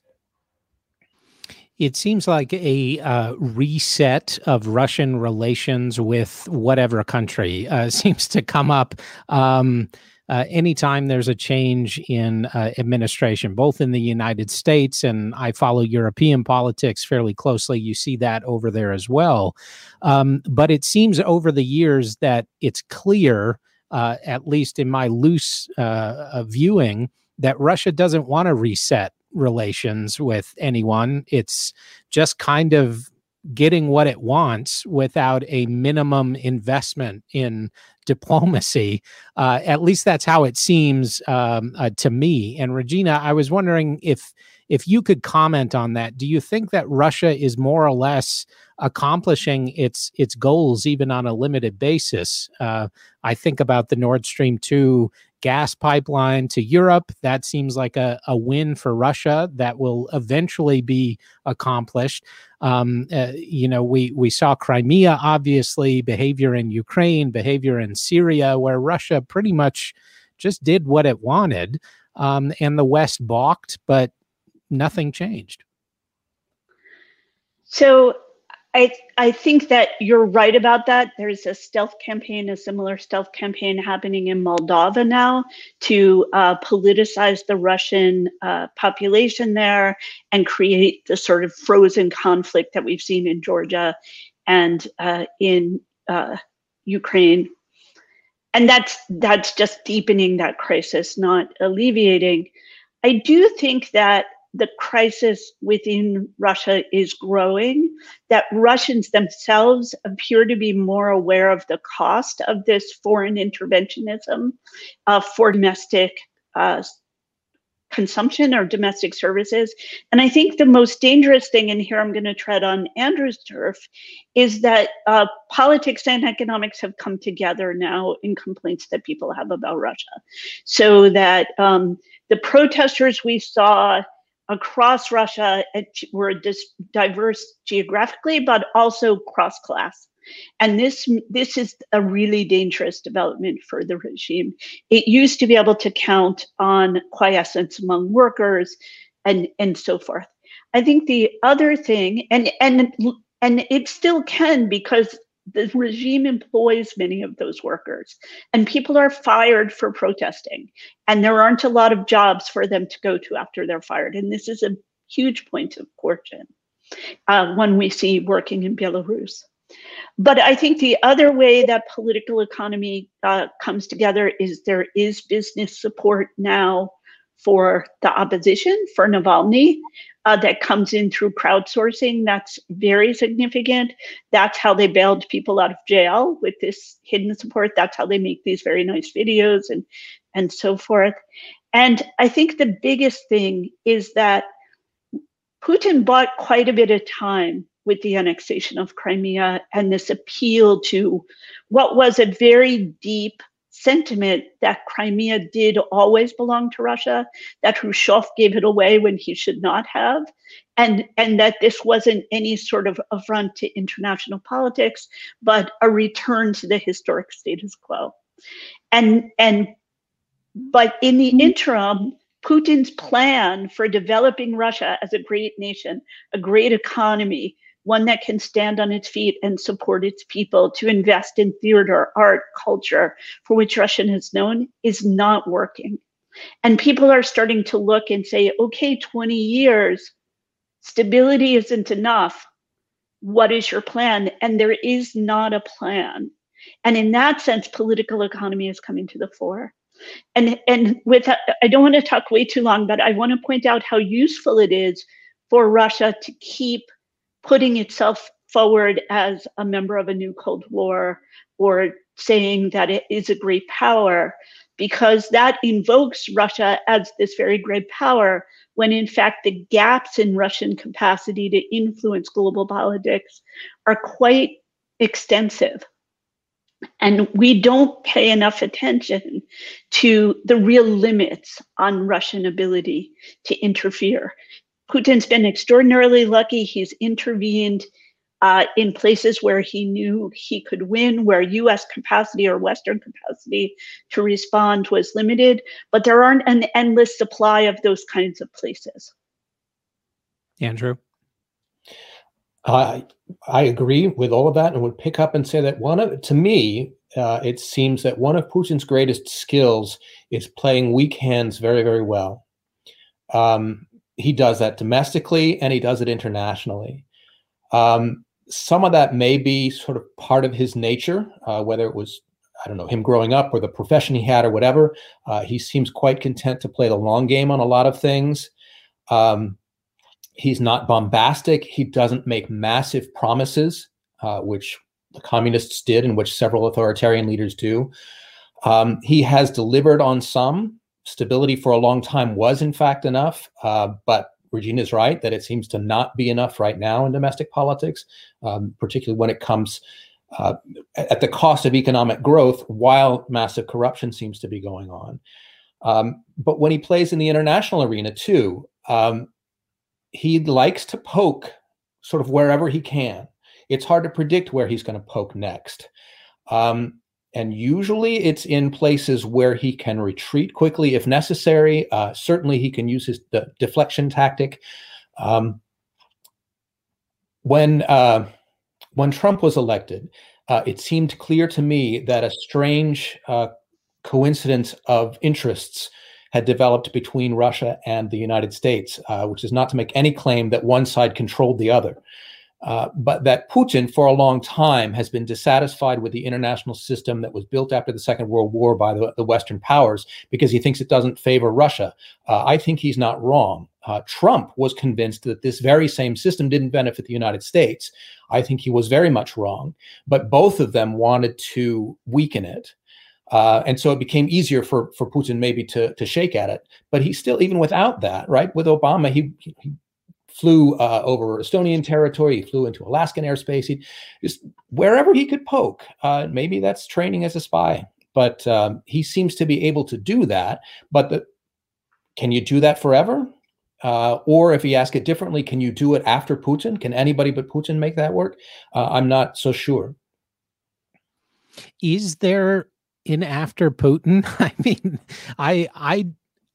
It seems like a uh, reset of Russian relations with whatever country uh, [laughs] seems to come up. Um, uh, anytime there's a change in uh, administration, both in the United States and I follow European politics fairly closely, you see that over there as well. Um, but it seems over the years that it's clear, uh, at least in my loose uh, viewing, that Russia doesn't want to reset relations with anyone. It's just kind of getting what it wants without a minimum investment in diplomacy. Uh, at least that's how it seems um, uh, to me. And Regina, I was wondering if if you could comment on that. Do you think that Russia is more or less accomplishing its its goals even on a limited basis? Uh, I think about the Nord Stream two gas pipeline to Europe. That seems like a, a win for Russia that will eventually be accomplished. Um, uh, you know, we, we saw Crimea, obviously, behavior in Ukraine, behavior in Syria, where Russia pretty much just did what it wanted. Um, and the West balked, but nothing changed. So I I think that you're right about that. There's a stealth campaign, a similar stealth campaign happening in Moldova now to uh, politicize the Russian uh, population there and create the sort of frozen conflict that we've seen in Georgia and uh, in uh, Ukraine. And that's that's just deepening that crisis, not alleviating. I do think that the crisis within Russia is growing, that Russians themselves appear to be more aware of the cost of this foreign interventionism uh, for domestic uh, consumption or domestic services. And I think the most dangerous thing, and here I'm going to tread on Andrew's turf, is that uh, politics and economics have come together now in complaints that people have about Russia. So that um, the protesters we saw across Russia were diverse geographically, but also cross class. And this this is a really dangerous development for the regime. It used to be able to count on quiescence among workers and, and so forth. I think the other thing, and and and it still can because the regime employs many of those workers. And people are fired for protesting. And there aren't a lot of jobs for them to go to after they're fired. And this is a huge point of fortune uh, when we see working in belarus. But i think the other way that political economy uh, comes together is there is business support now for the opposition for navalny uh, that comes in through crowdsourcing. That's very significant. That's how they bailed people out of jail with this hidden support. That's how they make these very nice videos and and so forth. And I think the biggest thing is that Putin bought quite a bit of time with the annexation of Crimea and this appeal to what was a very deep sentiment that Crimea did always belong to Russia, that Khrushchev gave it away when he should not have, and, and that this wasn't any sort of affront to international politics, but a return to the historic status quo. And, and but in the mm-hmm. interim, Putin's plan for developing Russia as a great nation, a great economy, one that can stand on its feet and support its people, to invest in theater, art, culture, for which Russia is known, is not working. And people are starting to look and say, okay, 20 years, stability isn't enough. What is your plan? And there is not a plan. And in that sense, political economy is coming to the fore. And and with I don't want to talk way too long, but I want to point out how useful it is for Russia to keep putting itself forward as a member of a new Cold War or saying that it is a great power because that invokes Russia as this very great power when in fact the gaps in Russian capacity to influence global politics are quite extensive. And we don't pay enough attention to the real limits on Russian ability to interfere. Putin's been extraordinarily lucky. He's intervened uh, in places where he knew he could win, where US capacity or Western capacity to respond was limited, but there aren't an endless supply of those kinds of places. Andrew? I I agree with all of that and would pick up and say that one of, to me, uh, it seems that one of Putin's greatest skills is playing weak hands very, very well. Um, he does that domestically and he does it internationally. Um, some of that may be sort of part of his nature, uh, whether it was, I don't know, him growing up or the profession he had or whatever. Uh, he seems quite content to play the long game on a lot of things. Um, he's not bombastic. He doesn't make massive promises, uh, which the communists did and which several authoritarian leaders do. Um, he has delivered on some. Stability for a long time was, in fact, enough, uh, but Regina is right that it seems to not be enough right now in domestic politics, um, particularly when it comes uh, at the cost of economic growth, while massive corruption seems to be going on. Um, but when he plays in the international arena too, um, he likes to poke sort of wherever he can. It's hard to predict where he's going to poke next. Um, and usually it's in places where he can retreat quickly if necessary. Uh, certainly, he can use his de- deflection tactic. Um, when uh, when Trump was elected, uh, it seemed clear to me that a strange uh, coincidence of interests had developed between Russia and the United States, uh, which is not to make any claim that one side controlled the other. Uh, but that Putin, for a long time, has been dissatisfied with the international system that was built after the Second World War by the, the Western powers because he thinks it doesn't favor Russia. Uh, I think he's not wrong. Uh, Trump was convinced that this very same system didn't benefit the United States. I think he was very much wrong. But both of them wanted to weaken it. Uh, and so it became easier for for Putin maybe to to shake at it. But he still, even without that, right? With Obama, he, he flew uh, over Estonian territory. He flew into Alaskan airspace. He just wherever he could poke. Uh, maybe that's training as a spy, but um, he seems to be able to do that. But the, can you do that forever? Uh, or if he ask it differently, can you do it after Putin? Can anybody but Putin make that work? Uh, I'm not so sure. Is there in after Putin? [laughs] I mean, I I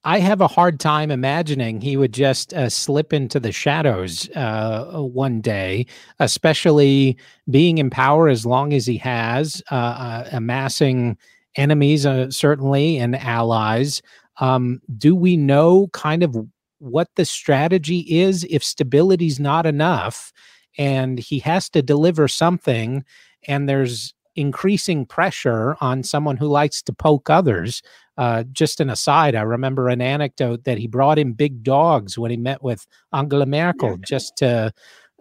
I have a hard time imagining he would just uh, slip into the shadows uh, one day, especially being in power as long as he has, uh, uh amassing enemies, uh, certainly, and allies. Um, do we know kind of what the strategy is if stability's not enough and he has to deliver something and there's increasing pressure on someone who likes to poke others. Uh, just an aside, I remember an anecdote that he brought in big dogs when he met with Angela Merkel just to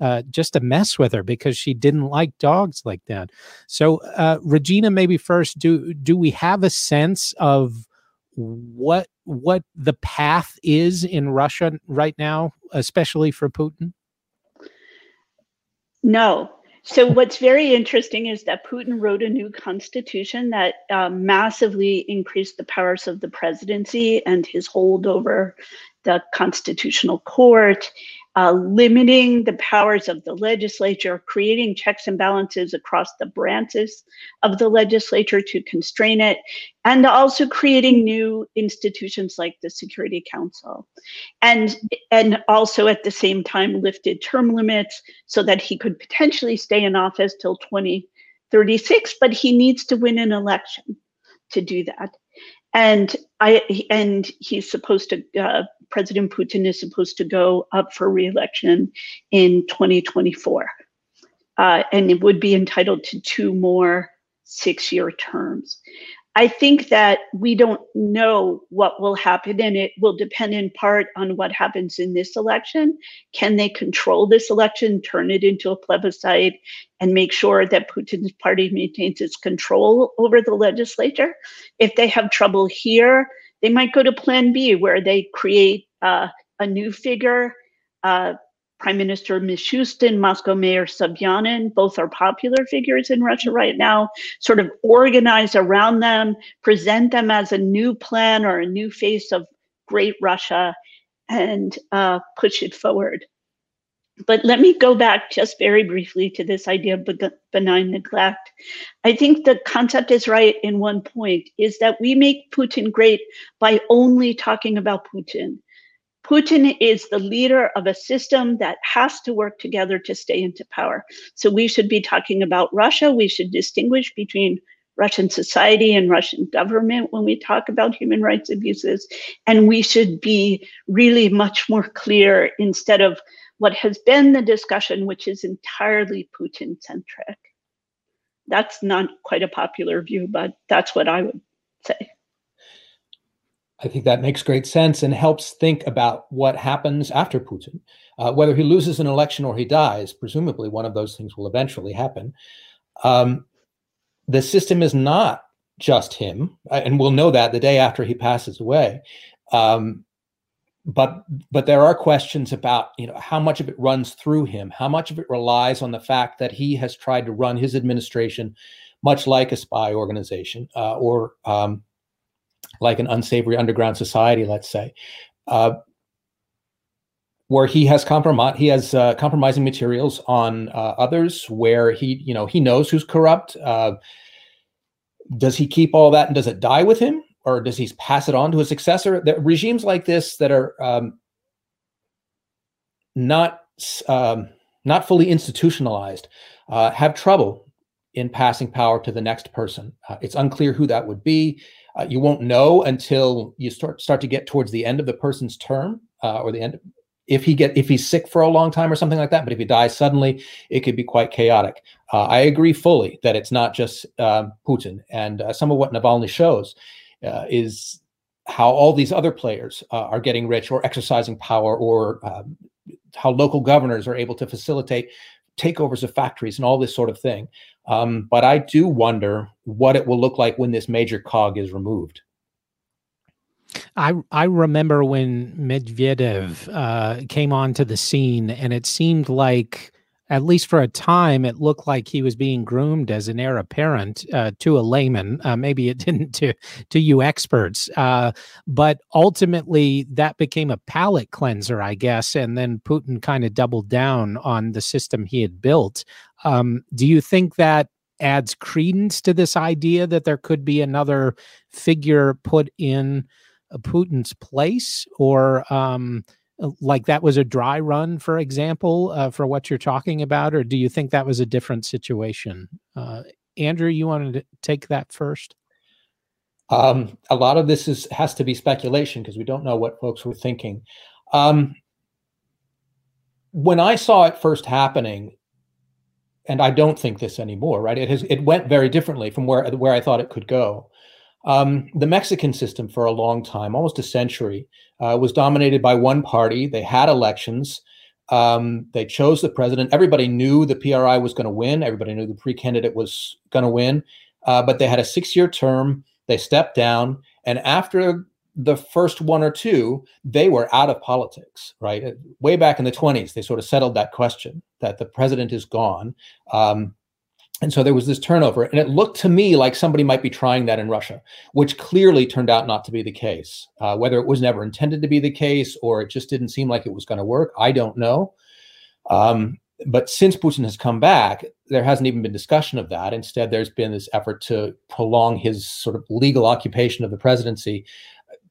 uh, just to mess with her because she didn't like dogs like that. So, uh, Regina, maybe first, do do we have a sense of what what the path is in Russia right now, especially for Putin? No, so what's very interesting is that Putin wrote a new constitution that um, massively increased the powers of the presidency and his hold over the constitutional court uh, limiting the powers of the legislature, creating checks and balances across the branches of the legislature to constrain it, and also creating new institutions like the Security Council. And, and also at the same time lifted term limits so that he could potentially stay in office till 2036, but he needs to win an election to do that. And I and he's supposed to. Uh, President Putin is supposed to go up for reelection in 2024, uh, and it would be entitled to two more six-year terms. I think that we don't know what will happen, and it will depend in part on what happens in this election. Can they control this election, turn it into a plebiscite, and make sure that Putin's party maintains its control over the legislature? If they have trouble here, they might go to Plan B, where they create uh, a new figure. Uh, Prime Minister Mishustin, Moscow Mayor Sobyanin, both are popular figures in Russia right now, sort of organize around them, present them as a new plan or a new face of great Russia, and uh, push it forward. But let me go back just very briefly to this idea of benign neglect. I think the concept is right in one point is that we make Putin great by only talking about Putin. Putin is the leader of a system that has to work together to stay into power. So we should be talking about Russia. We should distinguish between Russian society and Russian government when we talk about human rights abuses. And we should be really much more clear instead of what has been the discussion, which is entirely Putin centric. That's not quite a popular view, but that's what I would say. I think that makes great sense and helps think about what happens after Putin. Uh, whether he loses an election or he dies, presumably one of those things will eventually happen. Um, the system is not just him, uh, and we'll know that the day after he passes away. Um, but but there are questions about you know how much of it runs through him, how much of it relies on the fact that he has tried to run his administration much like a spy organization uh, or um, like an unsavory underground society, let's say, uh, where he has compromise he has uh, compromising materials on uh, others, where he you know he knows who's corrupt. Uh, does he keep all that and does it die with him, or does he pass it on to a successor? The regimes like this that are um, not um, not fully institutionalized uh, have trouble in passing power to the next person. Uh, it's unclear who that would be. Uh, you won't know until you start start to get towards the end of the person's term uh, or the end if he get if he's sick for a long time or something like that. But if he dies suddenly, it could be quite chaotic. Uh, I agree fully that it's not just um, Putin, and uh, some of what Navalny shows uh, is how all these other players uh, are getting rich or exercising power, or um, how local governors are able to facilitate takeovers of factories and all this sort of thing. Um, but I do wonder what it will look like when this major cog is removed. I I remember when Medvedev uh, came onto the scene, and it seemed like at least for a time, it looked like he was being groomed as an heir apparent uh, to a layman. Uh, maybe it [laughs] didn't to to you experts, uh, but ultimately that became a palate cleanser, I guess. And then Putin kind of doubled down on the system he had built. Um, do you think that adds credence to this idea that there could be another figure put in uh, Putin's place, or um, like that was a dry run, for example, uh, for what you're talking about, or do you think that was a different situation? Uh, Andrew, you wanted to take that first. Um, a lot of this is has to be speculation because we don't know what folks were thinking. Um, when I saw it first happening, and I don't think this anymore, right? It has it went very differently from where where I thought it could go. Um, the Mexican system for a long time, almost a century, uh, was dominated by one party. They had elections. Um, they chose the president. Everybody knew the PRI was going to win. Everybody knew the PRI candidate was going to win. Uh, but they had a six year term. They stepped down. And after the first one or two, they were out of politics, right? Way back in the 20s, they sort of settled that question that the president is gone. Um, and so there was this turnover, and it looked to me like somebody might be trying that in Russia, which clearly turned out not to be the case. Uh, whether it was never intended to be the case or it just didn't seem like it was going to work, I don't know. Um, but since Putin has come back, there hasn't even been discussion of that. Instead, there's been this effort to prolong his sort of legal occupation of the presidency,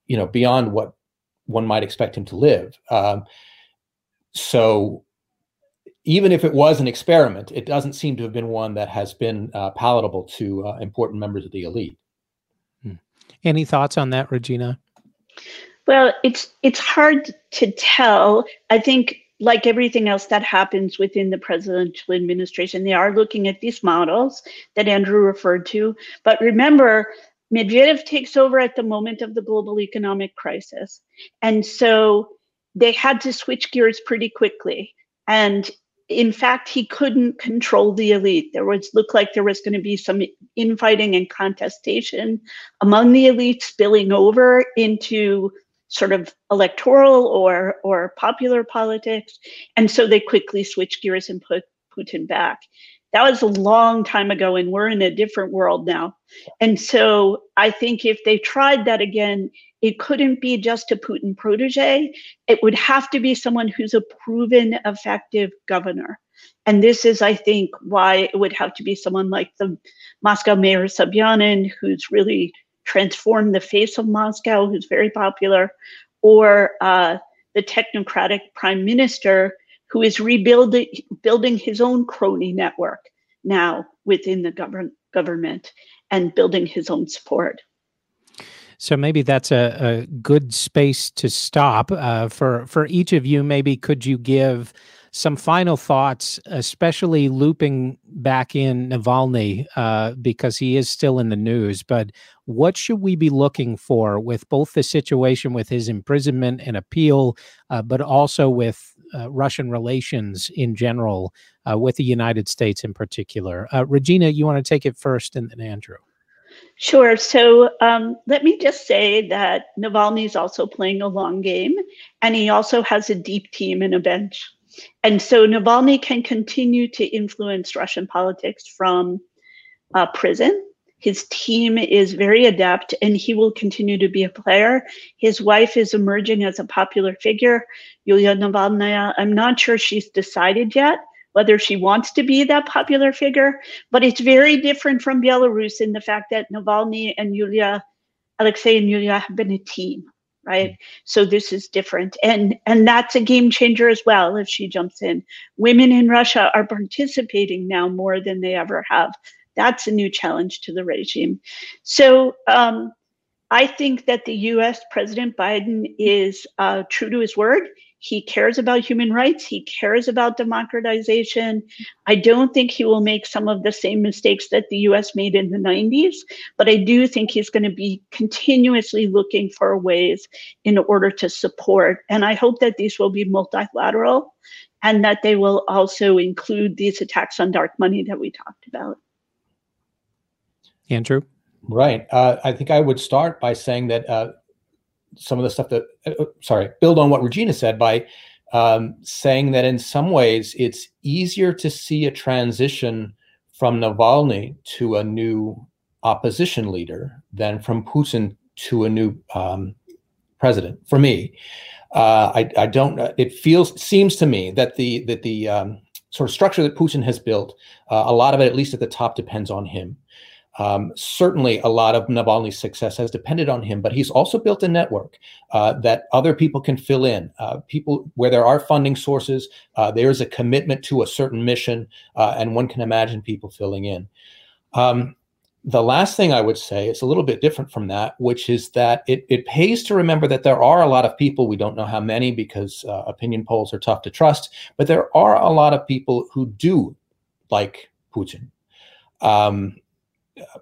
you know, beyond what one might expect him to live. Um, so even if it was an experiment, it doesn't seem to have been one that has been uh, palatable to uh, important members of the elite. Hmm. Any thoughts on that, Regina? Well, it's it's hard to tell. I think like everything else that happens within the presidential administration, they are looking at these models that Andrew referred to. But remember, Medvedev takes over at the moment of the global economic crisis. And so they had to switch gears pretty quickly. And in fact, he couldn't control the elite. There was looked like there was going to be some infighting and contestation among the elites spilling over into sort of electoral or or popular politics, and so they quickly switched gears and put Putin back. That was a long time ago, and we're in a different world now. And so I think if they tried that again, it couldn't be just a Putin protege. It would have to be someone who's a proven effective governor. And this is, I think, why it would have to be someone like the Moscow mayor Sobyanin, who's really transformed the face of Moscow, who's very popular, or uh, the technocratic prime minister who is rebuilding building his own crony network now within the govern- government and building his own support. So maybe that's a, a good space to stop uh, for for each of you. Maybe could you give some final thoughts, especially looping back in Navalny uh, because he is still in the news. But what should we be looking for with both the situation with his imprisonment and appeal, uh, but also with uh, Russian relations in general, uh, with the United States in particular? Uh, Regina, you want to take it first, and then Andrew. Sure. So um, let me just say that Navalny is also playing a long game, and he also has a deep team and a bench. And so Navalny can continue to influence Russian politics from uh, prison. His team is very adept and he will continue to be a player. His wife is emerging as a popular figure, Yulia Navalnaya. I'm not sure she's decided yet whether she wants to be that popular figure, but it's very different from Belarus in the fact that Navalny and Yulia, Alexei and Yulia have been a team right? Mm. so this is different. And and that's a game changer as well if she jumps in. Women in russia are participating now more than they ever have. That's a new challenge to the regime. So um, i think that the us president biden is uh, true to his word he cares about human rights. He cares about democratization. I don't think he will make some of the same mistakes that the US made in the 90s, but I do think he's going to be continuously looking for ways in order to support. And I hope that these will be multilateral and that they will also include these attacks on dark money that we talked about. Andrew? Right. Uh, I think I would start by saying that uh, some of the stuff that, uh, uh, sorry, build on what Regina said by um, saying that in some ways it's easier to see a transition from Navalny to a new opposition leader than from Putin to a new um, president. For me, uh, I, I, don't. It feels seems to me that the that the um, sort of structure that Putin has built, uh, a lot of it, at least at the top, depends on him. Um, certainly, a lot of Navalny's success has depended on him, but he's also built a network uh, that other people can fill in. Uh, people where there are funding sources, uh, there is a commitment to a certain mission, uh, and one can imagine people filling in. Um, the last thing I would say is a little bit different from that, which is that it, it pays to remember that there are a lot of people, we don't know how many because uh, opinion polls are tough to trust, but there are a lot of people who do like Putin. Um,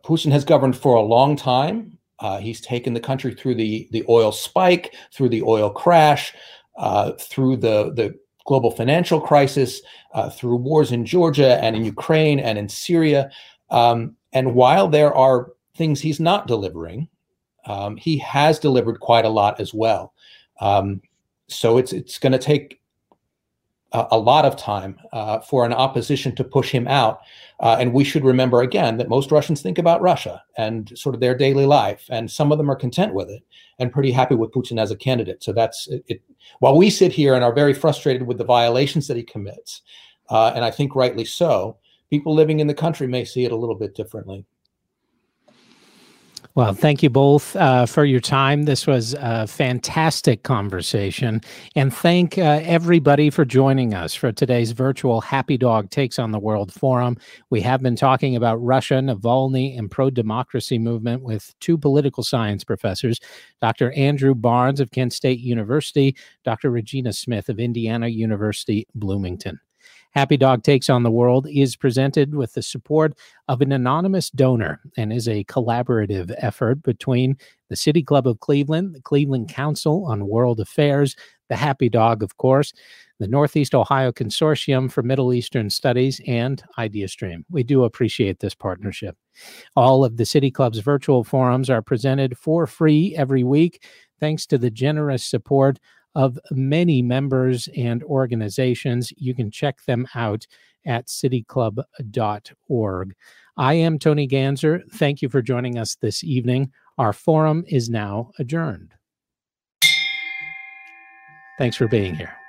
Putin has governed for a long time. Uh, he's taken the country through the the oil spike, through the oil crash, uh, through the the global financial crisis, uh, through wars in Georgia and in Ukraine and in Syria. Um, and while there are things he's not delivering, um, he has delivered quite a lot as well. Um, so it's it's going to take a, a lot of time uh, for an opposition to push him out. Uh, and we should remember again that most Russians think about Russia and sort of their daily life, and some of them are content with it and pretty happy with Putin as a candidate. So that's it. it while we sit here and are very frustrated with the violations that he commits, uh, and I think rightly so, people living in the country may see it a little bit differently. Well, thank you both uh, for your time. This was a fantastic conversation. And thank uh, everybody for joining us for today's virtual Happy Dog Takes on the World Forum. We have been talking about Russia, Navalny, and pro democracy movement with two political science professors, Dr. Andrew Barnes of Kent State University, Dr. Regina Smyth of Indiana University, Bloomington. Happy Dog Takes on the World is presented with the support of an anonymous donor and is a collaborative effort between the City Club of Cleveland, the Cleveland Council on World Affairs, the Happy Dog, of course, the Northeast Ohio Consortium for Middle Eastern Studies, and IdeaStream. We do appreciate this partnership. All of the City Club's virtual forums are presented for free every week, thanks to the generous support of many members and organizations. You can check them out at cityclub.org. I am Tony Ganzer. Thank you for joining us this evening. Our forum is now adjourned. Thanks for being here.